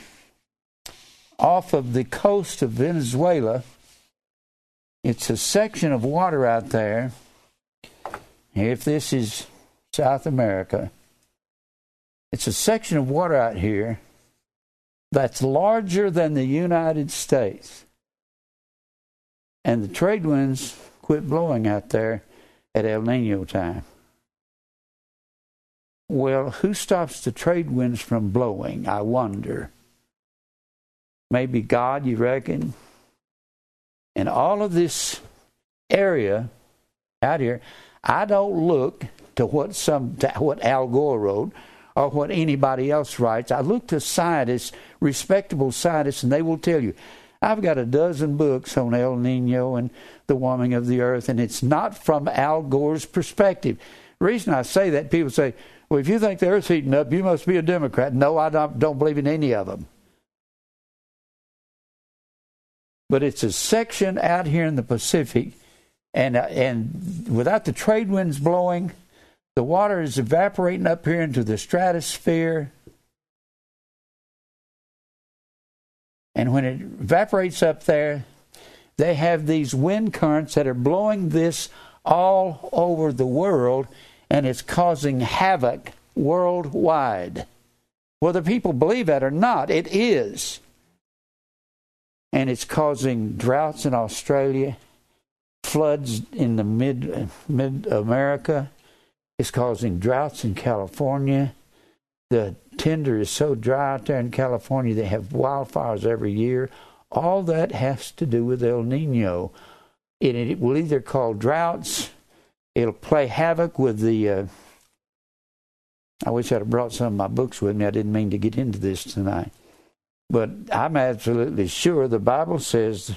off of the coast of Venezuela. It's a section of water out there. If this is South America, it's a section of water out here that's larger than the United States. And the trade winds quit blowing out there at El Nino time. Well, who stops the trade winds from blowing? I wonder. Maybe God, you reckon? And all of this area out here, I don't look to what some to what Al Gore wrote or what anybody else writes. I look to scientists, respectable scientists, and they will tell you. I've got a dozen books on El Nino and the warming of the earth, and it's not from Al Gore's perspective. The reason I say that, people say, well, if you think the earth's heating up, you must be a Democrat. No, I don't, don't believe in any of them. But it's a section out here in the Pacific, and, uh, and without the trade winds blowing, the water is evaporating up here into the stratosphere. And when it evaporates up there, they have these wind currents that are blowing this all over the world, and it's causing havoc worldwide. Whether people believe that or not, it is. And it's causing droughts in Australia, floods in the mid mid America, it's causing droughts in California. The tinder is so dry out there in California, they have wildfires every year. All that has to do with El Nino. And it will either cause droughts, it'll play havoc with the. Uh, I wish I'd have brought some of my books with me. I didn't mean to get into this tonight. But I'm absolutely sure the Bible says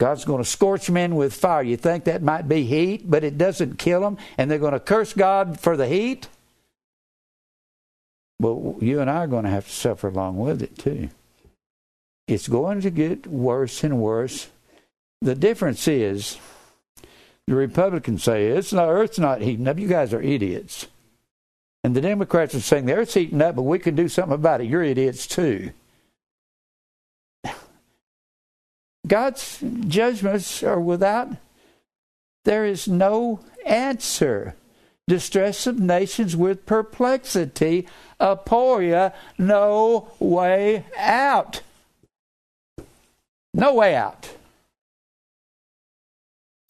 God's going to scorch men with fire. You think that might be heat, but it doesn't kill them, and they're going to curse God for the heat? But you and I are going to have to suffer along with it, too. It's going to get worse and worse. The difference is the Republicans say it's not Earth's not heating up. You guys are idiots. And the Democrats are saying the Earth's heating up, but we can do something about it. You're idiots too. God's judgments are without, there is no answer. Distress of nations with perplexity, aporia, no way out. No way out.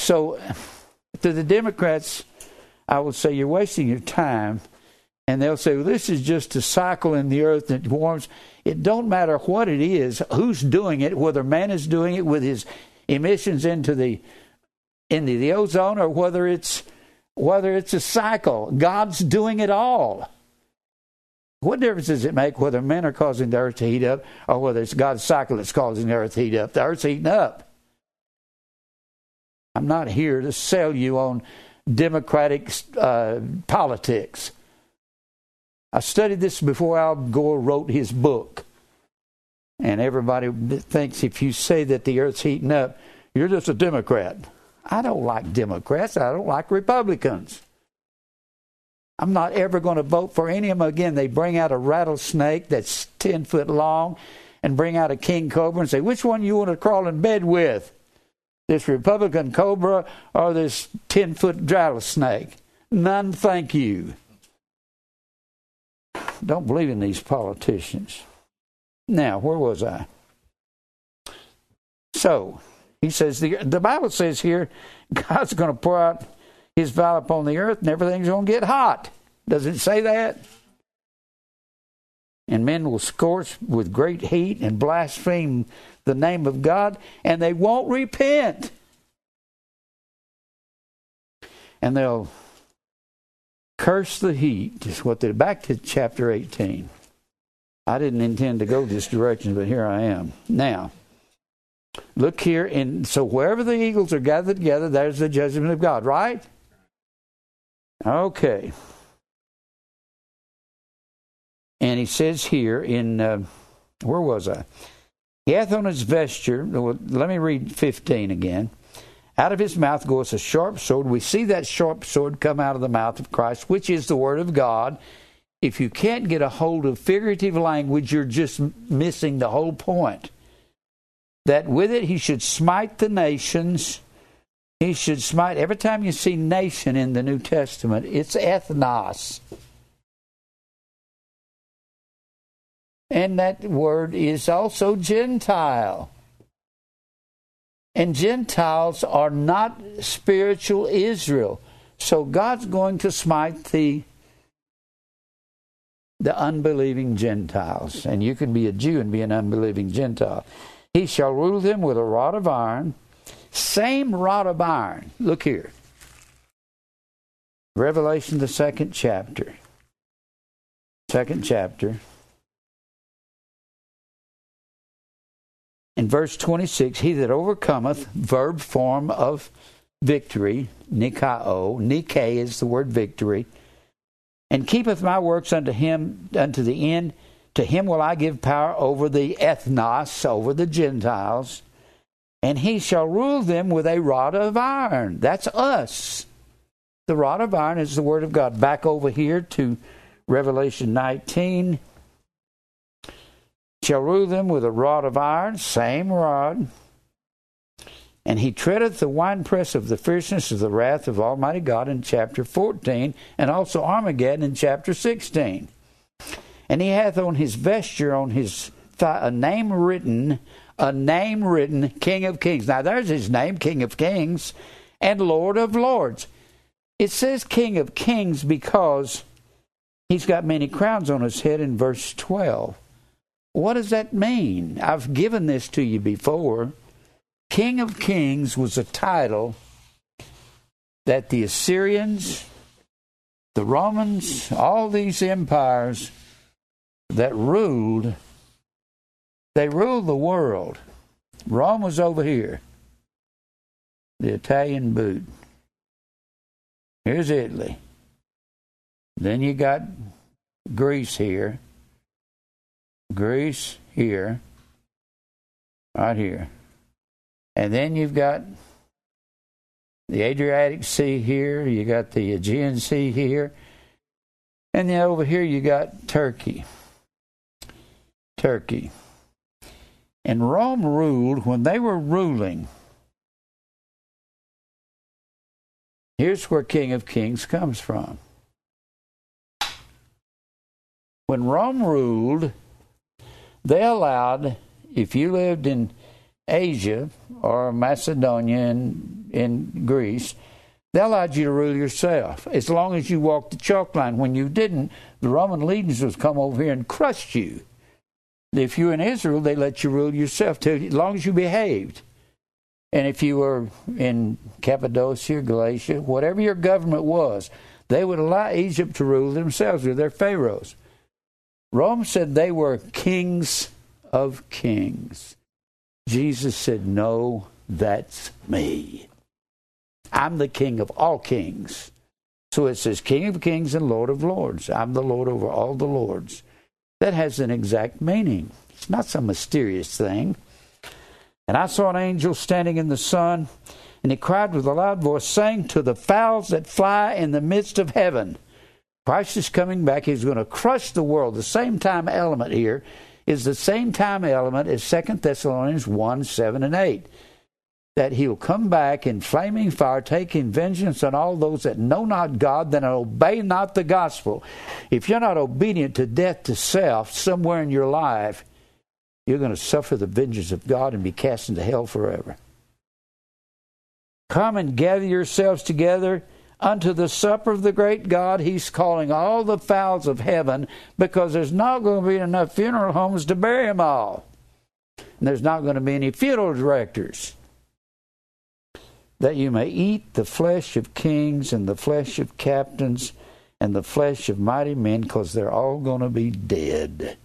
So, to the Democrats, I would say you're wasting your time. And they'll say, well, this is just a cycle in the earth that warms. It don't matter what it is, who's doing it, whether man is doing it with his emissions into the into the ozone or whether it's whether it's a cycle. God's doing it all. What difference does it make whether men are causing the earth to heat up or whether it's God's cycle that's causing the earth to heat up? The earth's heating up. I'm not here to sell you on democratic uh, politics. I studied this before Al Gore wrote his book. And everybody thinks if you say that the earth's heating up, you're just a Democrat. I don't like Democrats. I don't like Republicans. I'm not ever going to vote for any of them again. They bring out a rattlesnake that's 10 foot long and bring out a king cobra and say, which one you want to crawl in bed with? This Republican cobra or this 10 foot rattlesnake? None, thank you. Don't believe in these politicians. Now, where was I? So, he says, the, the Bible says here, God's going to pour out his vial upon the earth and everything's going to get hot. Does it say that? And men will scorch with great heat and blaspheme the name of God, and they won't repent. And they'll curse the heat. Is what they're back to chapter 18. I didn't intend to go this direction, but here I am. Now, look here, and so wherever the eagles are gathered together, there's the judgment of God, right? Okay. And he says here in, uh, where was I? He hath on his vesture, let me read 15 again. Out of his mouth goeth a sharp sword. We see that sharp sword come out of the mouth of Christ, which is the word of God. If you can't get a hold of figurative language, you're just missing the whole point. That with it he should smite the nations. He should smite, every time you see nation in the New Testament, it's ethnos. And that word is also Gentile. And Gentiles are not spiritual Israel. So God's going to smite the the unbelieving Gentiles. And you can be a Jew and be an unbelieving Gentile. He shall rule them with a rod of iron. Same rod of iron. Look here. Revelation, the second chapter. Second chapter. In verse 26, he that overcometh, verb form of victory, nikao, nike is the word victory, and keepeth my works unto him unto the end, to him will I give power over the ethnos, over the Gentiles, and he shall rule them with a rod of iron. That's us. The rod of iron is the word of God. Back over here to Revelation 19 shall rule them with a rod of iron, same rod. And he treadeth the winepress of the fierceness of the wrath of Almighty God in chapter 14, and also Armageddon in chapter 16. And he hath on his vesture, on his thigh, a name written, a name written, King of Kings. Now there's his name, King of Kings, and Lord of Lords. It says King of Kings because he's got many crowns on his head in verse 12. What does that mean? I've given this to you before. King of Kings was a title that the Assyrians, the Romans, all these empires that ruled, they ruled the world. Rome was over here, the Italian boot. Here's Italy. Then you got Greece here. Greece here, right here. And then you've got the Adriatic Sea here, you got the Aegean Sea here, and then over here you got Turkey. Turkey. And Rome ruled when they were ruling. Here's where King of Kings comes from. When Rome ruled, they allowed, if you lived in Asia or Macedonia and in Greece, they allowed you to rule yourself as long as you walked the chalk line. When you didn't, the Roman legions would come over here and crush you. If you were in Israel, they let you rule yourself till, as long as you behaved. And if you were in Cappadocia, Galatia, whatever your government was, they would allow Egypt to rule themselves with their pharaohs. Rome said they were kings of kings. Jesus said, No, that's me. I'm the king of all kings. So it says, King of kings and Lord of lords. I'm the Lord over all the lords. That has an exact meaning. It's not some mysterious thing. And I saw an angel standing in the sun, and he cried with a loud voice, saying to the fowls that fly in the midst of heaven, Christ is coming back. He's going to crush the world. The same time element here is the same time element as 2 Thessalonians 1 7 and 8. That he'll come back in flaming fire, taking vengeance on all those that know not God, that obey not the gospel. If you're not obedient to death to self somewhere in your life, you're going to suffer the vengeance of God and be cast into hell forever. Come and gather yourselves together unto the supper of the great God. He's calling all the fowls of heaven because there's not going to be enough funeral homes to bury them all. And there's not going to be any funeral directors. That you may eat the flesh of kings and the flesh of captains and the flesh of mighty men because they're all going to be dead.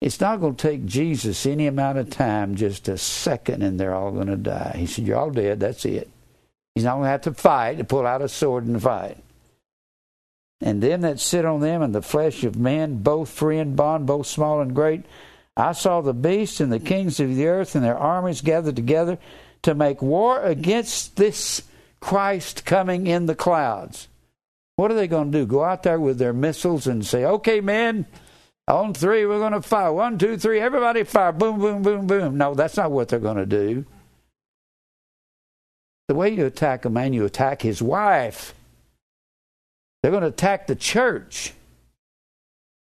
It's not going to take Jesus any amount of time, just a second, and they're all going to die. He said, You're all dead, that's it. He's not going to have to fight, to pull out a sword and fight. And them that sit on them and the flesh of men, both free and bond, both small and great. I saw the beasts and the kings of the earth and their armies gathered together to make war against this Christ coming in the clouds. What are they going to do? Go out there with their missiles and say, okay, men, on three, we're going to fire. One, two, three, everybody fire. Boom, boom, boom, boom. No, that's not what they're going to do. The way you attack a man, you attack his wife. They're going to attack the church.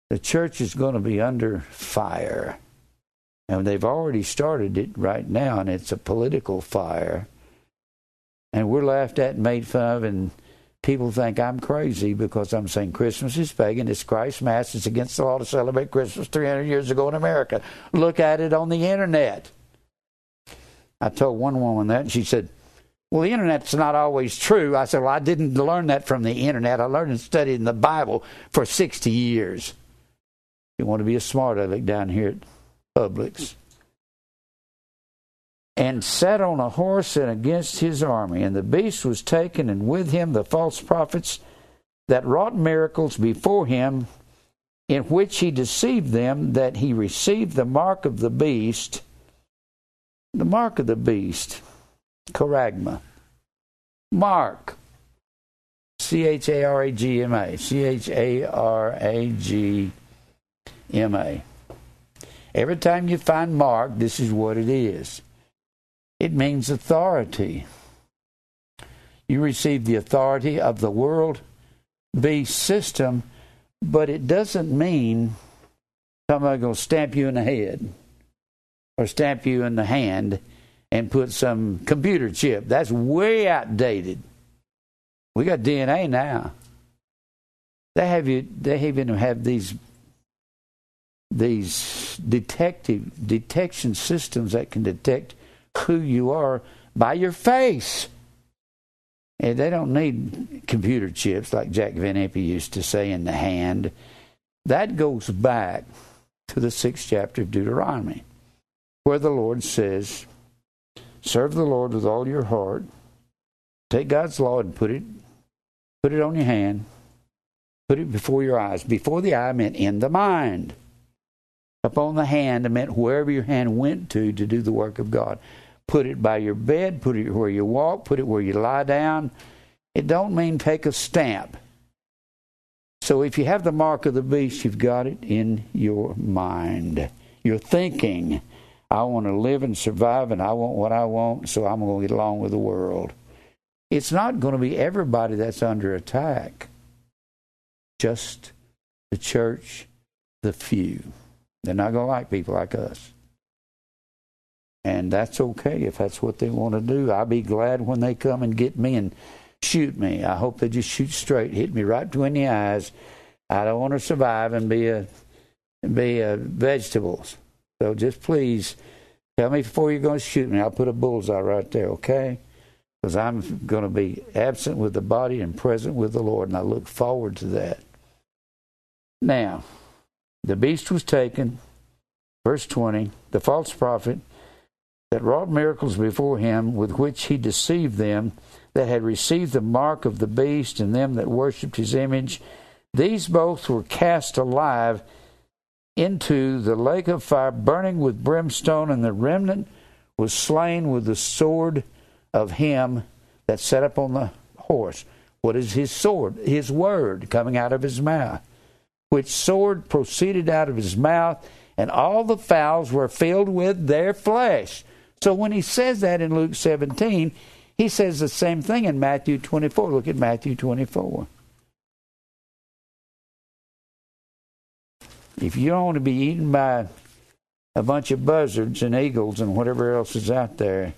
The church is going to be under fire. And they've already started it right now, and it's a political fire. And we're laughed at and made fun of, and people think I'm crazy because I'm saying Christmas is pagan, it's Christ's Mass, it's against the law to celebrate Christmas 300 years ago in America. Look at it on the internet. I told one woman that, and she said, well, the internet's not always true. I said, Well, I didn't learn that from the internet. I learned and studied in the Bible for 60 years. You want to be a smart aleck down here at Publix. And sat on a horse and against his army. And the beast was taken, and with him the false prophets that wrought miracles before him, in which he deceived them, that he received the mark of the beast. The mark of the beast Charagma. Mark. C H A R A G M A. C H A R A G M A. Every time you find Mark, this is what it is it means authority. You receive the authority of the world beast system, but it doesn't mean somebody going to stamp you in the head or stamp you in the hand and put some computer chip. That's way outdated. We got DNA now. They have you. They even have these these detective detection systems that can detect who you are by your face. And they don't need computer chips like Jack Van Impe used to say in the hand. That goes back to the sixth chapter of Deuteronomy, where the Lord says, Serve the Lord with all your heart. Take God's law and put it put it on your hand. Put it before your eyes. Before the eye meant in the mind. Upon the hand meant wherever your hand went to to do the work of God. Put it by your bed, put it where you walk, put it where you lie down. It don't mean take a stamp. So if you have the mark of the beast, you've got it in your mind. You're thinking. I want to live and survive, and I want what I want, so I'm going to get along with the world. It's not going to be everybody that's under attack, just the church, the few. They're not going to like people like us. And that's okay if that's what they want to do. I'll be glad when they come and get me and shoot me. I hope they just shoot straight, hit me right between the eyes. I don't want to survive and be a be a vegetables. So just please tell me before you're going to shoot me. I'll put a bullseye right there, okay? Because I'm going to be absent with the body and present with the Lord, and I look forward to that. Now, the beast was taken, verse 20, the false prophet that wrought miracles before him, with which he deceived them that had received the mark of the beast and them that worshipped his image. These both were cast alive into the lake of fire, burning with brimstone, and the remnant was slain with the sword of him that sat upon the horse. What is his sword? His word coming out of his mouth. Which sword proceeded out of his mouth, and all the fowls were filled with their flesh. So when he says that in Luke 17, he says the same thing in Matthew 24. Look at Matthew 24. If you don't want to be eaten by a bunch of buzzards and eagles and whatever else is out there,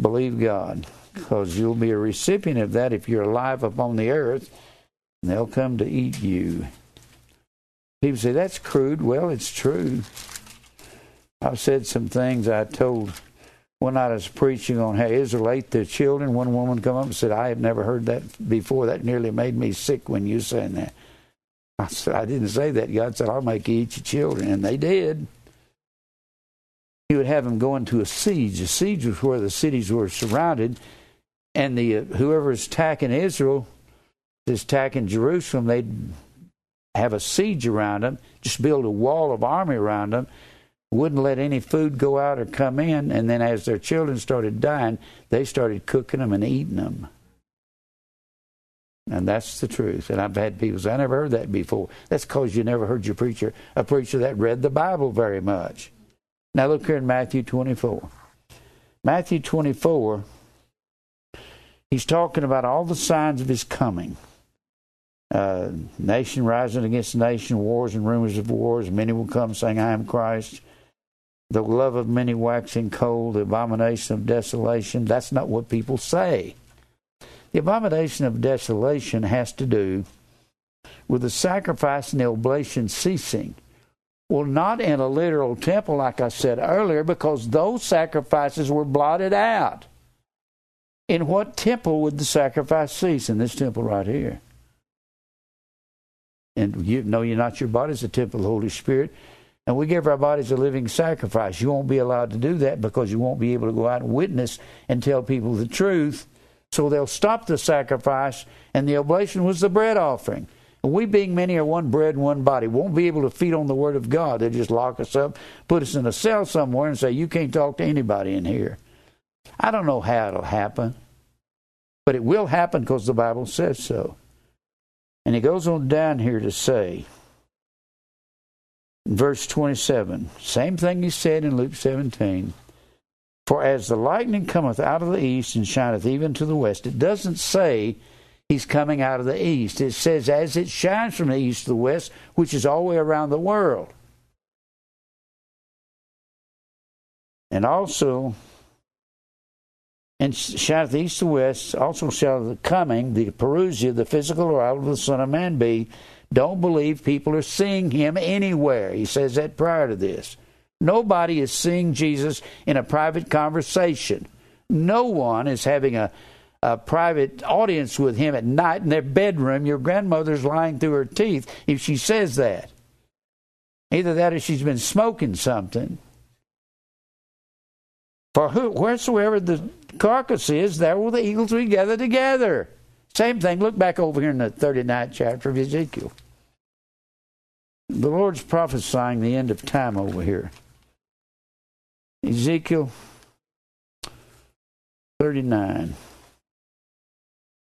believe God, because you'll be a recipient of that if you're alive upon the earth, and they'll come to eat you. People say, that's crude. Well, it's true. I've said some things I told one night I was preaching on how Israel ate their children. One woman come up and said, I have never heard that before. That nearly made me sick when you said that. I said, I didn't say that. God said, I'll make you eat your children. And they did. He would have them go into a siege. A siege was where the cities were surrounded. And the uh, whoever is attacking Israel is attacking Jerusalem, they'd have a siege around them, just build a wall of army around them wouldn't let any food go out or come in. And then as their children started dying, they started cooking them and eating them. And that's the truth. And I've had people say, I never heard that before. That's because you never heard your preacher, a preacher that read the Bible very much. Now look here in Matthew 24. Matthew 24, he's talking about all the signs of his coming. Uh, nation rising against nation, wars and rumors of wars. Many will come saying, I am Christ the love of many waxing cold, the abomination of desolation. That's not what people say. The abomination of desolation has to do with the sacrifice and the oblation ceasing. Well, not in a literal temple, like I said earlier, because those sacrifices were blotted out. In what temple would the sacrifice cease? In this temple right here. And you know you're not your body is a temple of the Holy Spirit and we give our bodies a living sacrifice. You won't be allowed to do that because you won't be able to go out and witness and tell people the truth. So they'll stop the sacrifice, and the oblation was the bread offering. We, being many, are one bread and one body. Won't be able to feed on the Word of God. They'll just lock us up, put us in a cell somewhere, and say, You can't talk to anybody in here. I don't know how it'll happen, but it will happen because the Bible says so. And he goes on down here to say, verse 27. Same thing he said in Luke 17. For as the lightning cometh out of the east and shineth even to the west, it doesn't say he's coming out of the east. It says as it shines from the east to the west, which is all the way around the world. And also, and shineth east to west, also shall the coming, the parousia, the physical arrival of the Son of Man be, don't believe people are seeing him anywhere. He says that prior to this. Nobody is seeing Jesus in a private conversation. No one is having a, a private audience with him at night in their bedroom. Your grandmother's lying through her teeth if she says that. Either that or she's been smoking something. For who, wheresoever the carcass is, there will the eagles be gathered together. Same thing. Look back over here in the 39th chapter of Ezekiel. The Lord's prophesying the end of time over here. Ezekiel 39.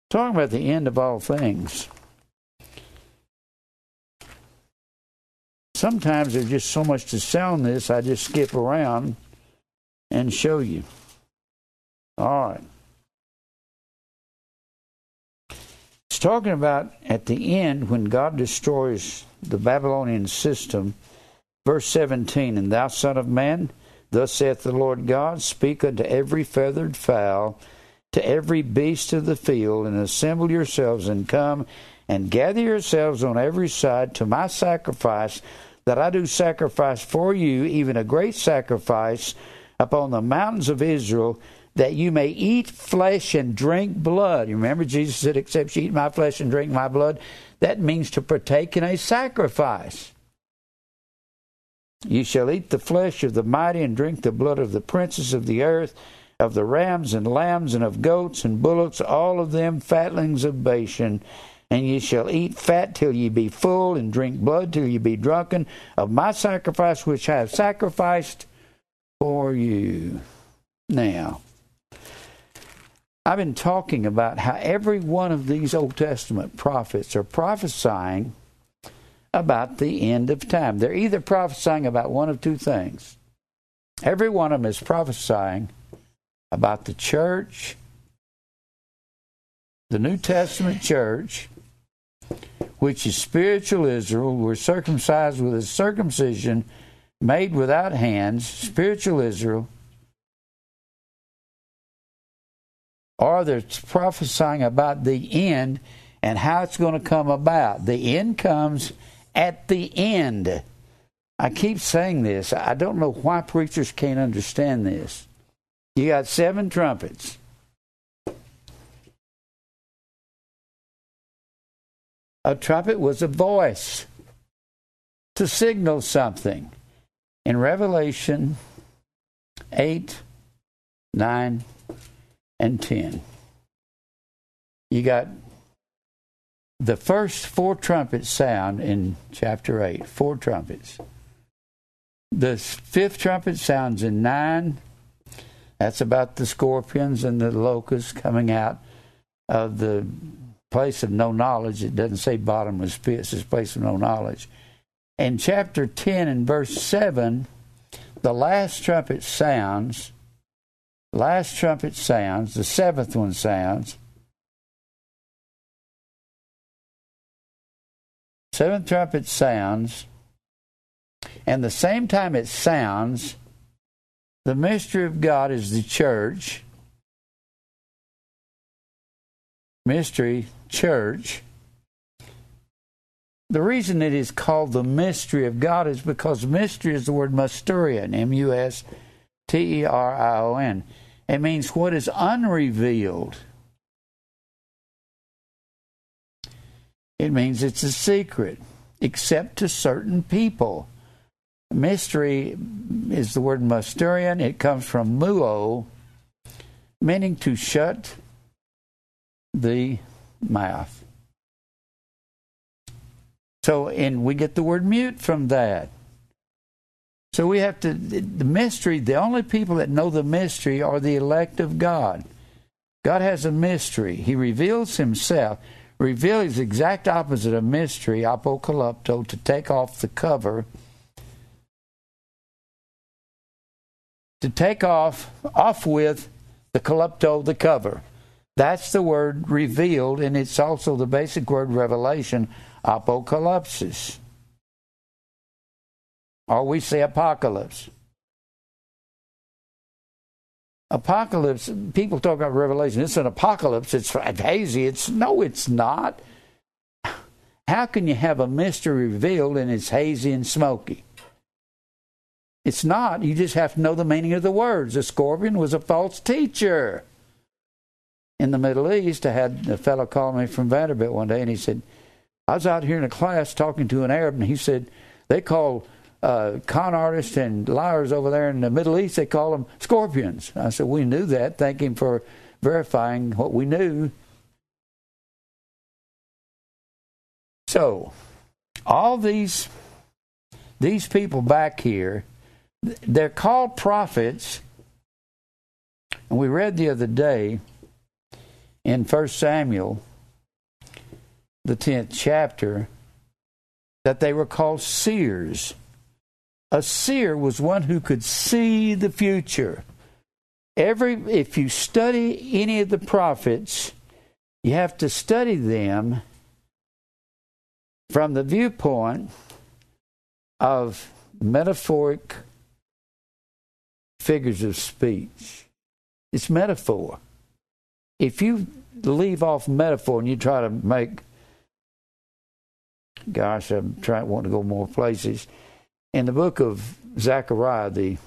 Talking about the end of all things. Sometimes there's just so much to sound this, I just skip around and show you. All right. It's talking about at the end when God destroys the Babylonian system. Verse 17 And thou, Son of Man, thus saith the Lord God, speak unto every feathered fowl, to every beast of the field, and assemble yourselves and come and gather yourselves on every side to my sacrifice, that I do sacrifice for you, even a great sacrifice upon the mountains of Israel that you may eat flesh and drink blood. You remember Jesus said, Except you eat my flesh and drink my blood. That means to partake in a sacrifice. You shall eat the flesh of the mighty and drink the blood of the princes of the earth, of the rams and lambs and of goats and bullocks, all of them fatlings of Bashan. And ye shall eat fat till ye be full, and drink blood till ye be drunken of my sacrifice which I have sacrificed for you. Now, I've been talking about how every one of these Old Testament prophets are prophesying about the end of time. They're either prophesying about one of two things. Every one of them is prophesying about the church, the New Testament church, which is spiritual Israel, were circumcised with a circumcision made without hands, spiritual Israel, or they're prophesying about the end and how it's going to come about. The end comes at the end. I keep saying this. I don't know why preachers can't understand this. You got seven trumpets. A trumpet was a voice to signal something. In Revelation 8, 9, and 10, you got the first four trumpets sound in chapter 8, four trumpets. The fifth trumpet sounds in 9. That's about the scorpions and the locusts coming out of the place of no knowledge. It doesn't say bottomless pits, it's place of no knowledge. In chapter 10 and verse 7, the last trumpet sounds, last trumpet sounds, the seventh one sounds, seventh trumpet sounds, and the same time it sounds, the mystery of God is the church. Mystery, church. The reason it is called the mystery of God is because mystery is the word mysterion, M U S T E R I O N. It means what is unrevealed. It means it's a secret, except to certain people. Mystery is the word mysterion. It comes from muo, meaning to shut the mouth. So, and we get the word mute from that. So we have to, the mystery, the only people that know the mystery are the elect of God. God has a mystery. He reveals himself. Reveal is the exact opposite of mystery, apocalypto, to take off the cover. To take off, off with the calypto, the cover. That's the word revealed, and it's also the basic word revelation, apocalypsis. Or we say apocalypse. Apocalypse, people talk about Revelation, it's an apocalypse, it's hazy. It's no, it's not. How can you have a mystery revealed and it's hazy and smoky? It's not. You just have to know the meaning of the words. The scorpion was a false teacher. In the Middle East, I had a fellow call me from Vanderbilt one day and he said, I was out here in a class talking to an Arab and he said, they call uh, con artists and liars over there in the Middle East, they call them scorpions. I said, We knew that. Thank him for verifying what we knew. So, all these these people back here, they're called prophets. And we read the other day in 1 Samuel, the 10th chapter, that they were called seers. A seer was one who could see the future. Every if you study any of the prophets, you have to study them from the viewpoint of metaphoric figures of speech. It's metaphor. If you leave off metaphor and you try to make, gosh, I'm trying want to go more places in the book of Zechariah, the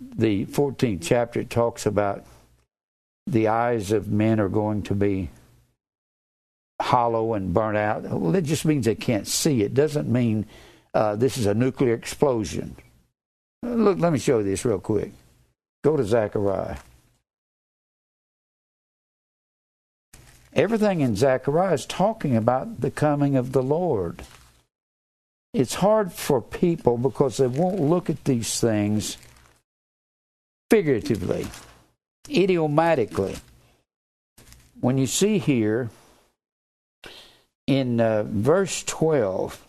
the 14th chapter, it talks about the eyes of men are going to be hollow and burnt out. Well, it just means they can't see. It doesn't mean uh, this is a nuclear explosion. Look, let me show you this real quick. Go to Zechariah. Everything in Zechariah is talking about the coming of the Lord. It's hard for people because they won't look at these things figuratively, idiomatically. When you see here in uh, verse 12,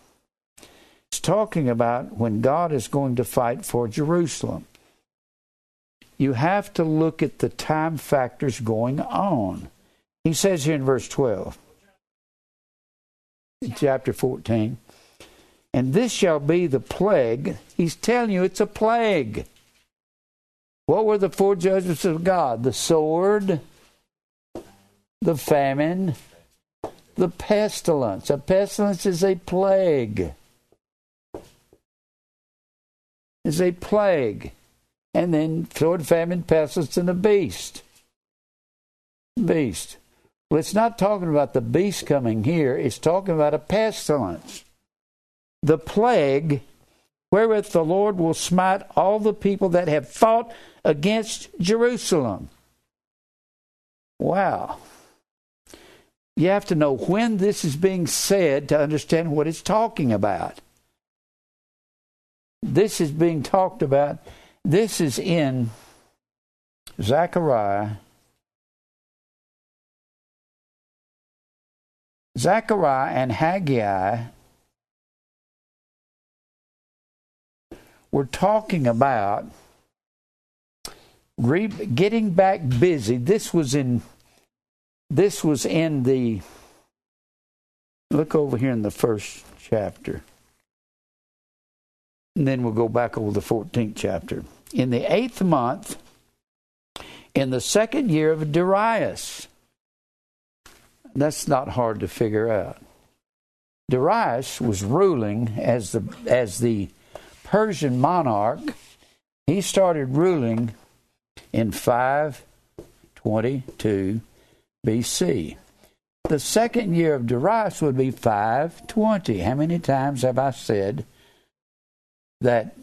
it's talking about when God is going to fight for Jerusalem. You have to look at the time factors going on. He says here in verse 12, chapter 14, and this shall be the plague. He's telling you it's a plague. What were the four judgments of God? The sword, the famine, the pestilence. A pestilence is a plague. Is a plague. And then sword, famine, pestilence, and a beast. Beast. Well, it's not talking about the beast coming here, it's talking about a pestilence. The plague wherewith the Lord will smite all the people that have fought against Jerusalem. Wow. You have to know when this is being said to understand what it's talking about. This is being talked about. This is in Zechariah. Zechariah and Haggai were talking about re- getting back busy. This was in this was in the look over here in the first chapter. And then we'll go back over the 14th chapter. In the eighth month, in the second year of Darius. That's not hard to figure out. Darius was ruling as the as the Persian monarch. He started ruling in 522 BC. The second year of Darius would be 520. How many times have I said that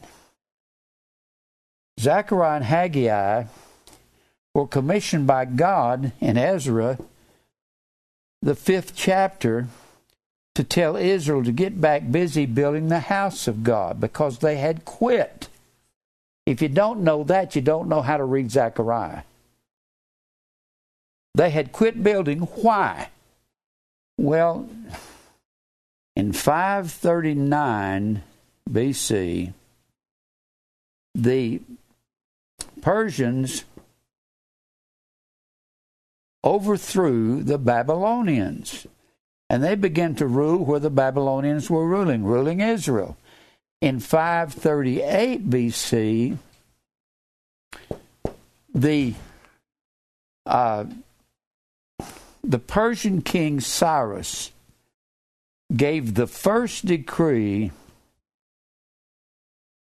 Zechariah and Haggai were commissioned by God in Ezra, the fifth chapter, to tell Israel to get back busy building the house of God because they had quit. If you don't know that, you don't know how to read Zechariah. They had quit building. Why? Well, in 539 BC, the Persians overthrew the Babylonians. And they began to rule where the Babylonians were ruling, ruling Israel in 538 BC, the uh, the Persian king Cyrus gave the first decree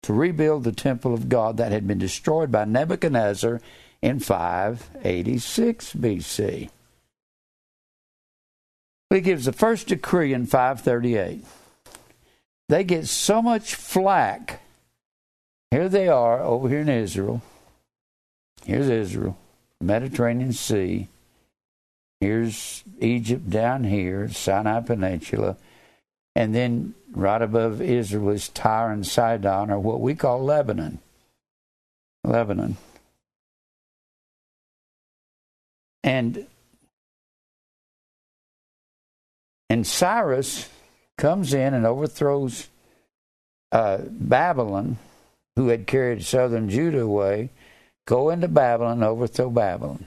to rebuild the temple of God that had been destroyed by Nebuchadnezzar in 586 BC. He gives the first decree in 538 they get so much flack. Here they are over here in Israel. Here's Israel, Mediterranean Sea. Here's Egypt down here, Sinai Peninsula. And then right above Israel is Tyre and Sidon, or what we call Lebanon. Lebanon. And and Cyrus comes in and overthrows uh, Babylon, who had carried southern Judah away, go into Babylon, overthrow Babylon.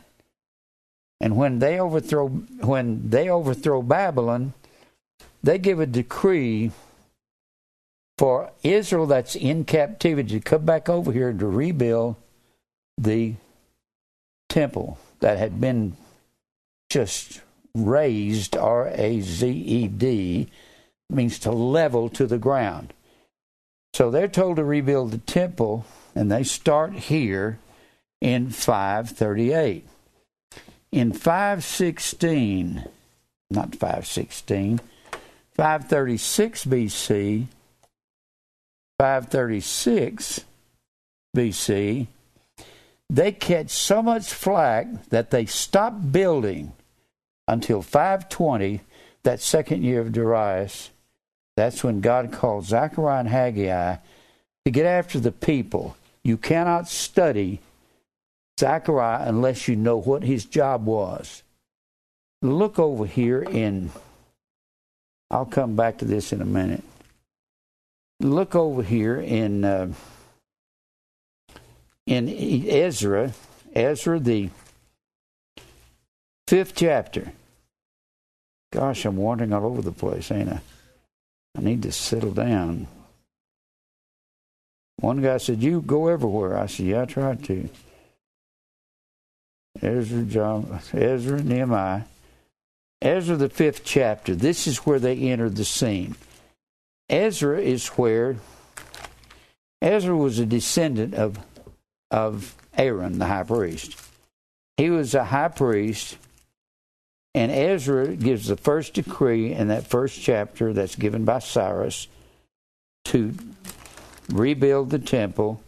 And when they overthrow when they overthrow Babylon, they give a decree for Israel that's in captivity to come back over here to rebuild the temple that had been just razed, R A Z E D, means to level to the ground. So they're told to rebuild the temple, and they start here in 538. In 516, not 516, 536 BC, 536 BC, they catch so much flack that they stop building until 520, that second year of Darius. That's when God called Zechariah and Haggai to get after the people. You cannot study Zechariah unless you know what his job was. Look over here in, I'll come back to this in a minute. Look over here in uh, in Ezra, Ezra the fifth chapter. Gosh, I'm wandering all over the place, ain't I? I need to settle down. One guy said, You go everywhere. I said, Yeah, I tried to. Ezra, John, Ezra, Nehemiah. Ezra, the fifth chapter. This is where they enter the scene. Ezra is where Ezra was a descendant of, of Aaron, the high priest. He was a high priest, and Ezra gives the first decree in that first chapter that's given by Cyrus to rebuild the temple.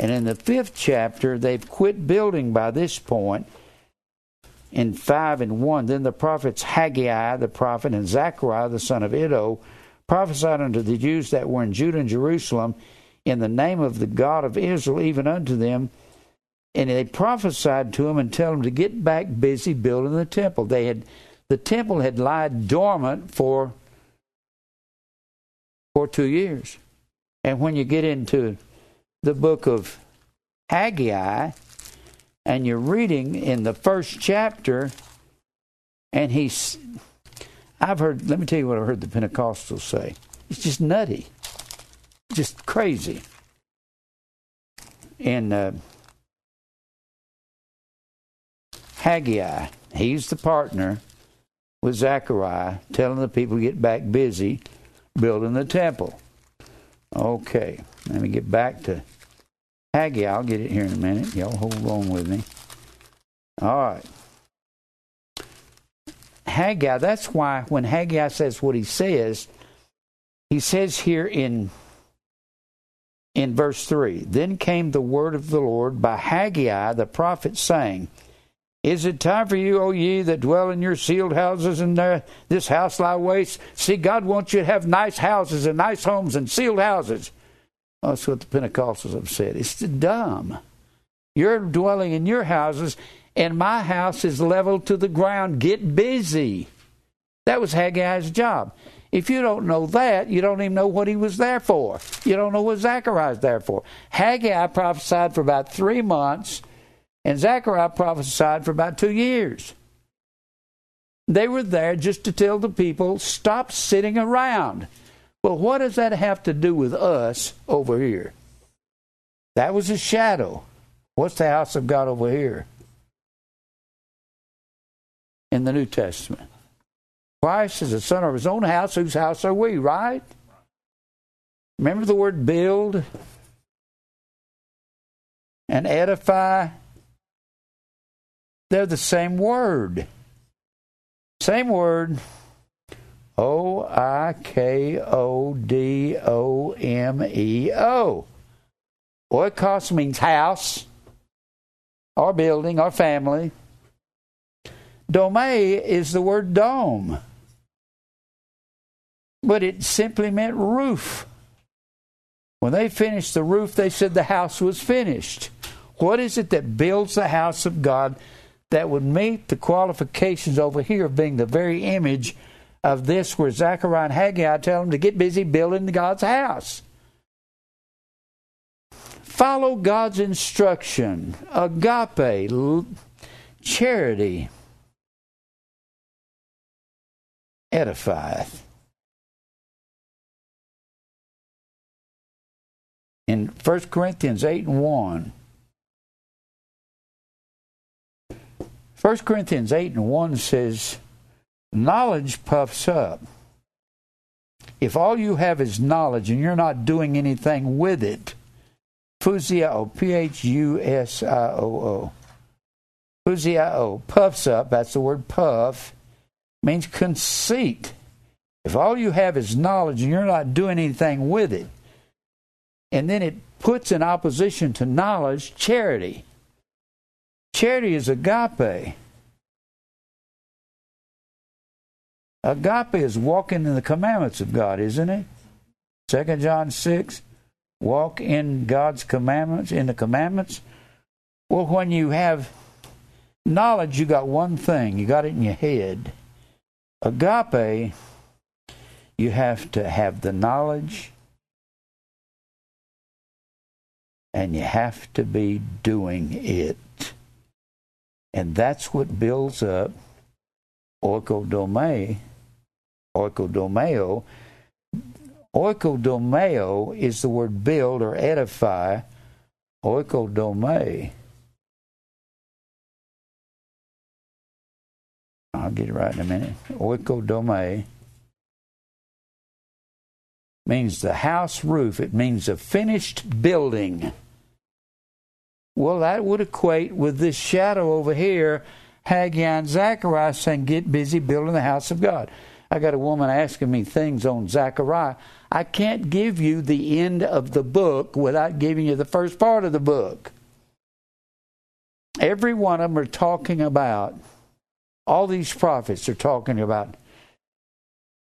And in the fifth chapter, they've quit building by this point. In 5 and 1, then the prophets Haggai the prophet and Zechariah the son of Iddo prophesied unto the Jews that were in Judah and Jerusalem in the name of the God of Israel, even unto them. And they prophesied to him and tell him to get back busy building the temple. They had the temple had lied dormant for for two years. And when you get into the book of Haggai, and you're reading in the first chapter, and he's, I've heard, let me tell you what I heard the Pentecostals say. It's just nutty, just crazy. And uh, Haggai, he's the partner with Zechariah, telling the people to get back busy building the temple. Okay, let me get back to Haggai. I'll get it here in a minute. Y'all hold on with me. All right. Haggai, that's why when Haggai says what he says, he says here in in verse 3 Then came the word of the Lord by Haggai the prophet, saying, is it time for you, O ye that dwell in your sealed houses, and there, this house lie waste? See, God wants you to have nice houses and nice homes and sealed houses. that's what the Pentecostals have said. It's dumb. You're dwelling in your houses, and my house is leveled to the ground. Get busy. That was Haggai's job. If you don't know that, you don't even know what he was there for. You don't know what Zechariah's there for. Haggai prophesied for about three months and Zechariah prophesied for about two years. They were there just to tell the people, stop sitting around. Well, what does that have to do with us over here? That was a shadow. What's the house of God over here? In the New Testament. Christ is the son of his own house, whose house are we, right? Remember the word build and edify they're the same word. Same word. O I K O D O M E O. Oikos means house, or building, or family. Dome is the word dome, but it simply meant roof. When they finished the roof, they said the house was finished. What is it that builds the house of God that would meet the qualifications over here of being the very image of this where Zechariah and Haggai tell them to get busy building God's house. Follow God's instruction. Agape, charity, edifieth. In 1 Corinthians 8 and 1, 1 Corinthians 8 and 1 says, Knowledge puffs up. If all you have is knowledge and you're not doing anything with it, Phusio, P H U S I O O. Phusio, puffs up, that's the word puff, means conceit. If all you have is knowledge and you're not doing anything with it, and then it puts in opposition to knowledge charity. Charity is agape. Agape is walking in the commandments of God, isn't it? Second John 6, walk in God's commandments, in the commandments. Well, when you have knowledge, you got one thing, you got it in your head. Agape, you have to have the knowledge and you have to be doing it. And that's what builds up oikodome oikodomeo. Oikodomeo is the word build or edify. Oikodome. I'll get it right in a minute. Oikodome means the house roof. It means a finished building. Well, that would equate with this shadow over here, Haggai and Zechariah saying, Get busy building the house of God. I got a woman asking me things on Zechariah. I can't give you the end of the book without giving you the first part of the book. Every one of them are talking about, all these prophets are talking about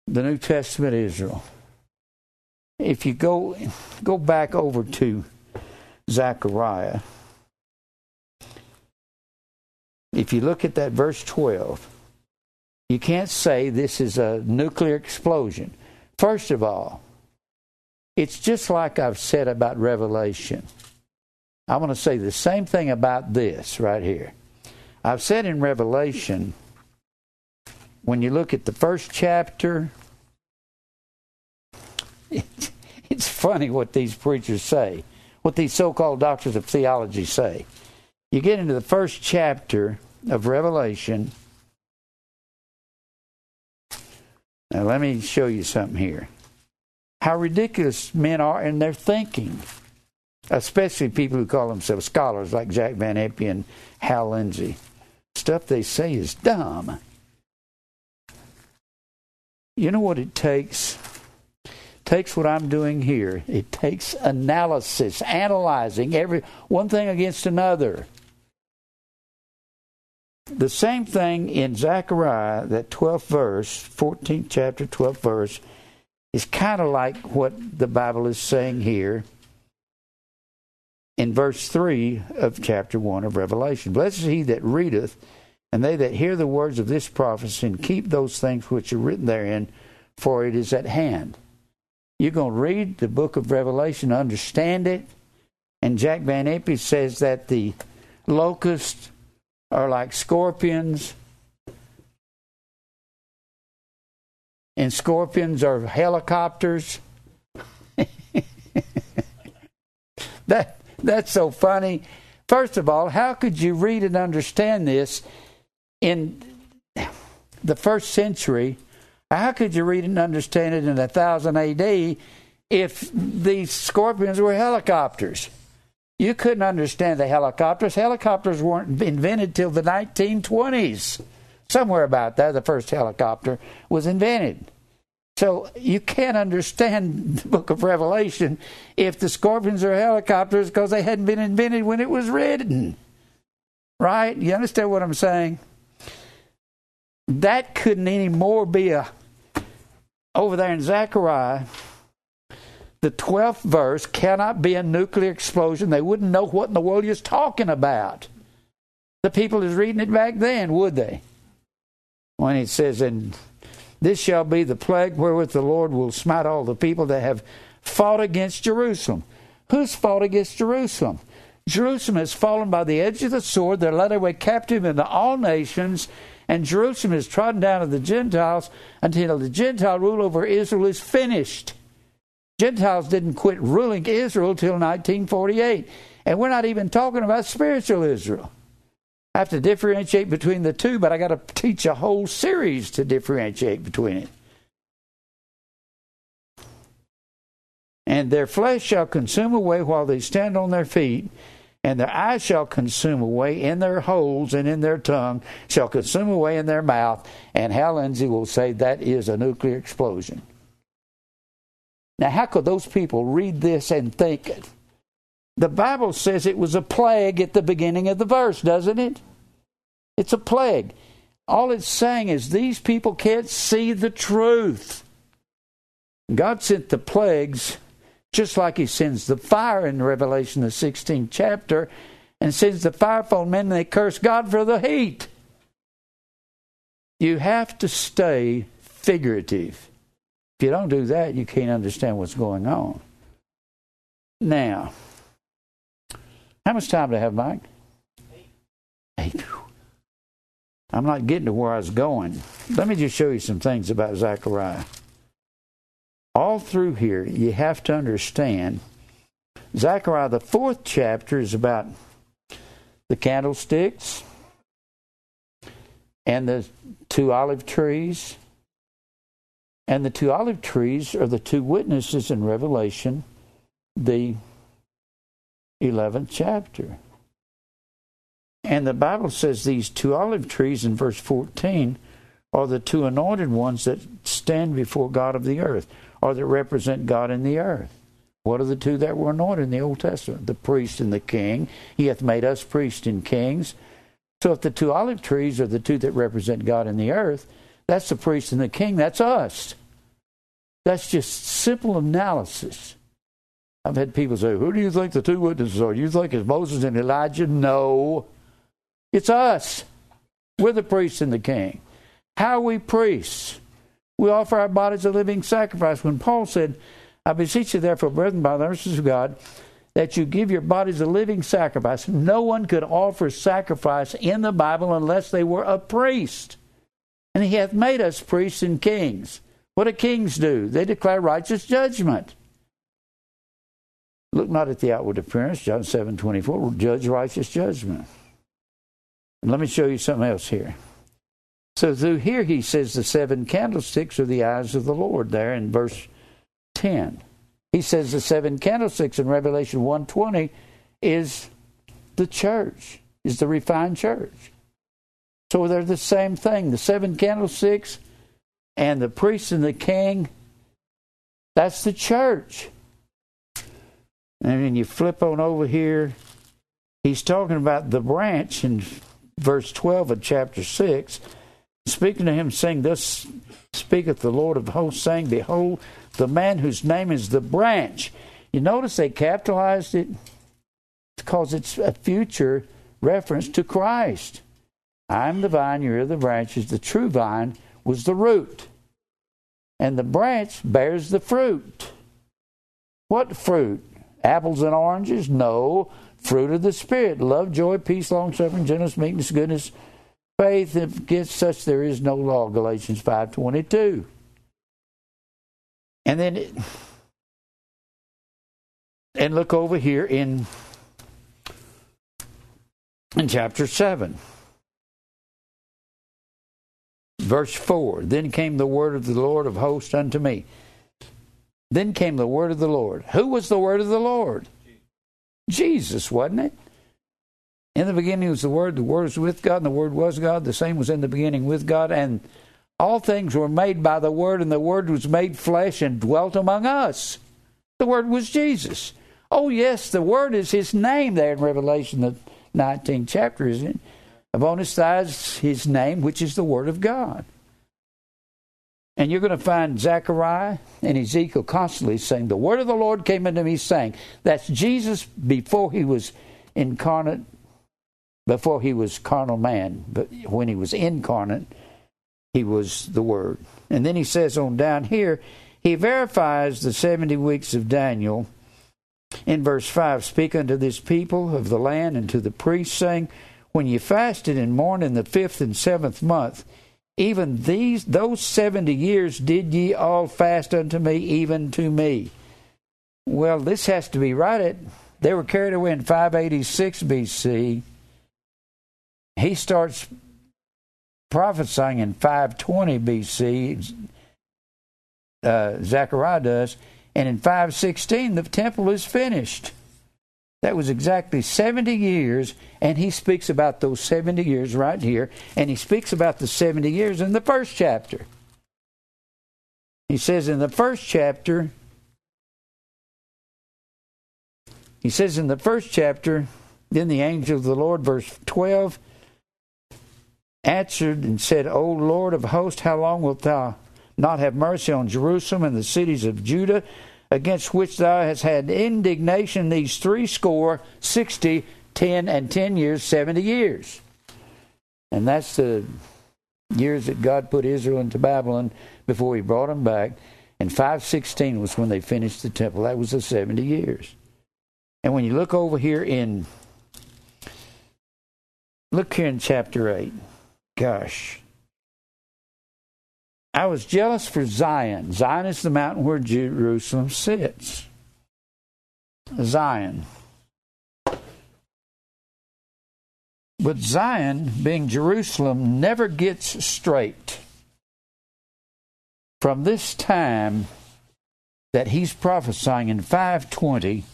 the New Testament Israel. If you go go back over to Zechariah, if you look at that verse 12, you can't say this is a nuclear explosion. First of all, it's just like I've said about Revelation. I want to say the same thing about this right here. I've said in Revelation, when you look at the first chapter, it's funny what these preachers say, what these so called doctors of theology say. You get into the first chapter of Revelation, Now, let me show you something here. How ridiculous men are in their thinking, especially people who call themselves scholars like Jack Van Impe and Hal Lindsey. Stuff they say is dumb. You know what it takes? It takes what I'm doing here. It takes analysis, analyzing every one thing against another. The same thing in Zechariah, that 12th verse, 14th chapter, 12th verse, is kind of like what the Bible is saying here in verse 3 of chapter 1 of Revelation. Blessed is he that readeth, and they that hear the words of this prophecy, and keep those things which are written therein, for it is at hand. You're going to read the book of Revelation, understand it, and Jack Van Impe says that the locust are like scorpions. And scorpions are helicopters. that that's so funny. First of all, how could you read and understand this in the first century? How could you read and understand it in a thousand AD if these scorpions were helicopters? You couldn't understand the helicopters. Helicopters weren't invented till the 1920s. Somewhere about there, the first helicopter was invented. So you can't understand the book of Revelation if the scorpions are helicopters because they hadn't been invented when it was written. Right? You understand what I'm saying? That couldn't any more be a over there in Zechariah the 12th verse cannot be a nuclear explosion. They wouldn't know what in the world he's talking about. The people is reading it back then, would they? When it says, And this shall be the plague wherewith the Lord will smite all the people that have fought against Jerusalem. Who's fought against Jerusalem? Jerusalem has fallen by the edge of the sword. They're led away captive into all nations, and Jerusalem is trodden down of the Gentiles until the Gentile rule over Israel is finished. Gentiles didn't quit ruling Israel till 1948. And we're not even talking about spiritual Israel. I have to differentiate between the two, but I got to teach a whole series to differentiate between it. And their flesh shall consume away while they stand on their feet, and their eyes shall consume away in their holes, and in their tongue shall consume away in their mouth. And Hal Lindsey will say that is a nuclear explosion. Now, how could those people read this and think it? The Bible says it was a plague at the beginning of the verse, doesn't it? It's a plague. All it's saying is these people can't see the truth. God sent the plagues just like He sends the fire in Revelation, the 16th chapter, and sends the fire men and they curse God for the heat. You have to stay figurative. If you don't do that, you can't understand what's going on. Now, how much time do I have, Mike? Eight. I'm not getting to where I was going. Let me just show you some things about Zechariah. All through here, you have to understand Zechariah, the fourth chapter, is about the candlesticks and the two olive trees. And the two olive trees are the two witnesses in Revelation, the 11th chapter. And the Bible says these two olive trees in verse 14 are the two anointed ones that stand before God of the earth, or that represent God in the earth. What are the two that were anointed in the Old Testament? The priest and the king. He hath made us priests and kings. So if the two olive trees are the two that represent God in the earth, that's the priest and the king. That's us. That's just simple analysis. I've had people say, Who do you think the two witnesses are? You think it's Moses and Elijah? No. It's us. We're the priests and the king. How are we priests? We offer our bodies a living sacrifice. When Paul said, I beseech you, therefore, brethren, by the mercies of God, that you give your bodies a living sacrifice. No one could offer sacrifice in the Bible unless they were a priest. And he hath made us priests and kings. What do kings do? They declare righteous judgment. Look not at the outward appearance, John seven twenty four. Judge righteous judgment. And let me show you something else here. So through here he says the seven candlesticks are the eyes of the Lord there in verse 10. He says the seven candlesticks in Revelation 120 is the church, is the refined church. So they're the same thing. The seven candlesticks and the priest and the king, that's the church. And then you flip on over here, he's talking about the branch in verse 12 of chapter 6. Speaking to him, saying, Thus speaketh the Lord of hosts, saying, Behold, the man whose name is the branch. You notice they capitalized it because it's a future reference to Christ. I'm the vine, you're the branches. The true vine was the root. And the branch bears the fruit. What fruit? Apples and oranges? No. Fruit of the Spirit love, joy, peace, long suffering, gentleness, meekness, goodness, faith. Against such there is no law. Galatians 5.22. And then, it, and look over here in in chapter 7 verse 4 then came the word of the lord of hosts unto me then came the word of the lord who was the word of the lord jesus wasn't it in the beginning was the word the word was with god and the word was god the same was in the beginning with god and all things were made by the Word, and the Word was made flesh and dwelt among us. The Word was Jesus. Oh, yes, the Word is His name there in Revelation, the 19th chapter, isn't it? His His name, which is the Word of God. And you're going to find Zechariah and Ezekiel constantly saying, The word of the Lord came unto me, saying, That's Jesus before he was incarnate, before he was carnal man, but when he was incarnate, he was the Word. And then he says on down here, he verifies the 70 weeks of Daniel in verse 5 Speak unto this people of the land and to the priests, saying, When ye fasted and mourned in the fifth and seventh month, even these those 70 years did ye all fast unto me, even to me. Well, this has to be right at they were carried away in 586 BC. He starts prophesying in 520 BC, uh, Zechariah does, and in 516 the temple is finished. That was exactly 70 years, and he speaks about those 70 years right here, and he speaks about the 70 years in the first chapter. He says in the first chapter, he says in the first chapter, then the angel of the Lord, verse 12, answered and said, O Lord of hosts, how long wilt thou not have mercy on Jerusalem and the cities of Judah, against which thou hast had indignation these three score, sixty, ten, and ten years, seventy years? And that's the years that God put Israel into Babylon before he brought them back. And 516 was when they finished the temple. That was the 70 years. And when you look over here in, look here in chapter 8. Gosh. I was jealous for Zion. Zion is the mountain where Jerusalem sits. Zion. But Zion, being Jerusalem, never gets straight. From this time that he's prophesying in 520,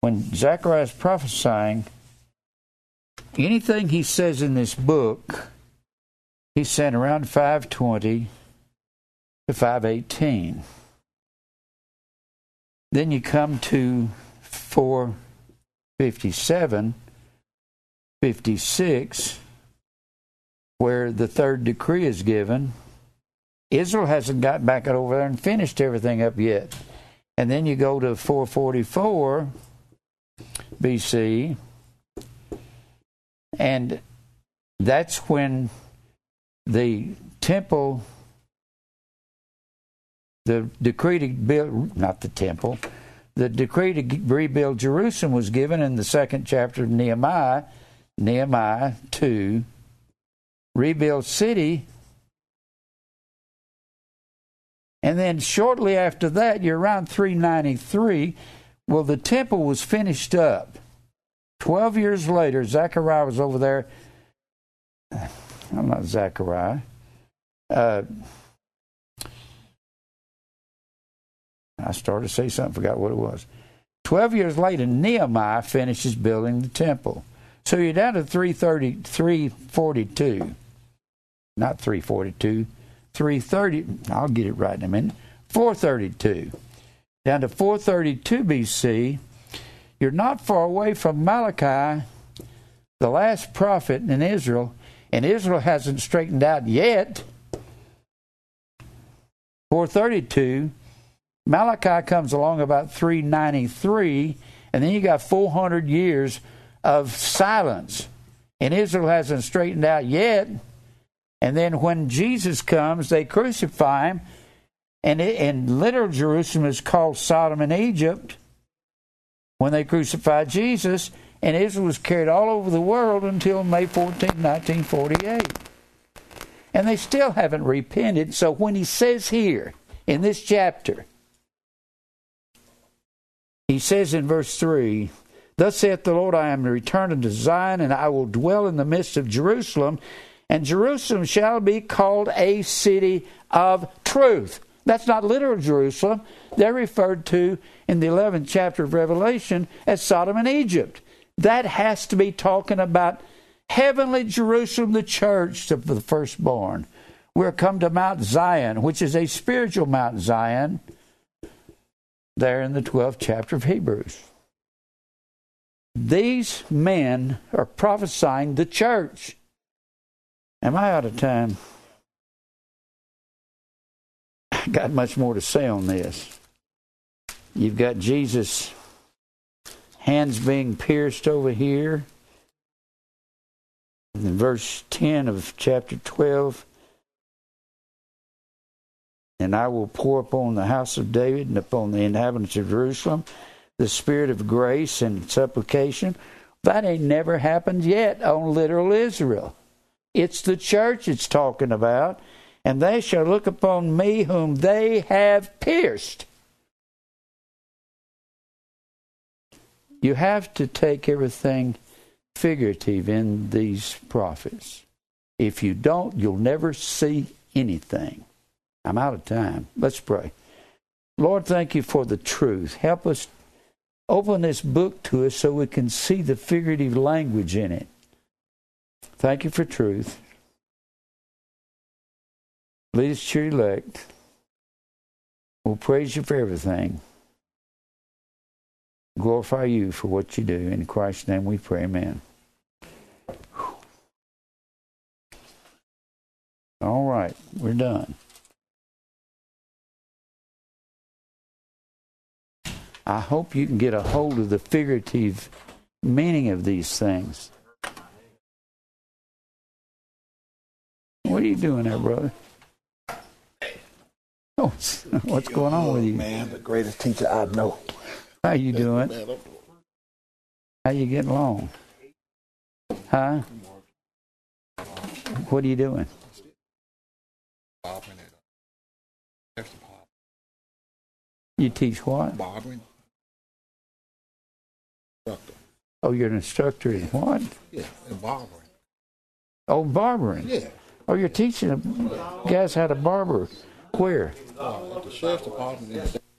when Zechariah is prophesying, anything he says in this book, he saying around 520 to 518. Then you come to 457, 56, where the third decree is given. Israel hasn't got back over there and finished everything up yet. And then you go to 444 BC, and that's when the temple, the decree to build, not the temple, the decree to rebuild Jerusalem was given in the second chapter of Nehemiah, Nehemiah 2. Rebuild city. And then shortly after that, you're around 393. Well, the temple was finished up. Twelve years later, Zechariah was over there I'm not Zechariah. Uh, I started to say something, forgot what it was. Twelve years later, Nehemiah finishes building the temple. So you're down to 330, 342. Not 342, 330. I'll get it right in a minute. 432. Down to 432 BC. You're not far away from Malachi, the last prophet in Israel, and Israel hasn't straightened out yet. 432, Malachi comes along about 393, and then you got 400 years of silence. And Israel hasn't straightened out yet. And then when Jesus comes, they crucify him. And, it, and literal Jerusalem is called Sodom and Egypt when they crucified Jesus and Israel was carried all over the world until May 14, 1948. And they still haven't repented. So when he says here in this chapter, he says in verse 3 Thus saith the Lord, I am returned unto Zion, and I will dwell in the midst of Jerusalem, and Jerusalem shall be called a city of truth. That's not literal Jerusalem. They're referred to in the 11th chapter of Revelation as Sodom and Egypt. That has to be talking about heavenly Jerusalem, the church of the firstborn. We're come to Mount Zion, which is a spiritual Mount Zion, there in the 12th chapter of Hebrews. These men are prophesying the church. Am I out of time? I got much more to say on this. You've got Jesus hands being pierced over here. In verse 10 of chapter 12, and I will pour upon the house of David and upon the inhabitants of Jerusalem the spirit of grace and supplication. That ain't never happened yet on literal Israel. It's the church it's talking about. And they shall look upon me whom they have pierced. You have to take everything figurative in these prophets. If you don't, you'll never see anything. I'm out of time. Let's pray. Lord, thank you for the truth. Help us open this book to us so we can see the figurative language in it. Thank you for truth. Lead us to your elect. We'll praise you for everything glorify you for what you do. In Christ's name we pray, amen. All right, we're done. I hope you can get a hold of the figurative meaning of these things. What are you doing there, brother? Oh, what's going on with you? Man, the greatest teacher I know. How you doing? How you getting along? Huh? What are you doing? Barbering it. That's. You teach what? Barbering. Doctor. Oh, you're an instructor in what? Yeah, and barbering. Oh, barbering. Yeah. Oh, you're teaching guys how to barber. Where? Uh, at the sheriff's department in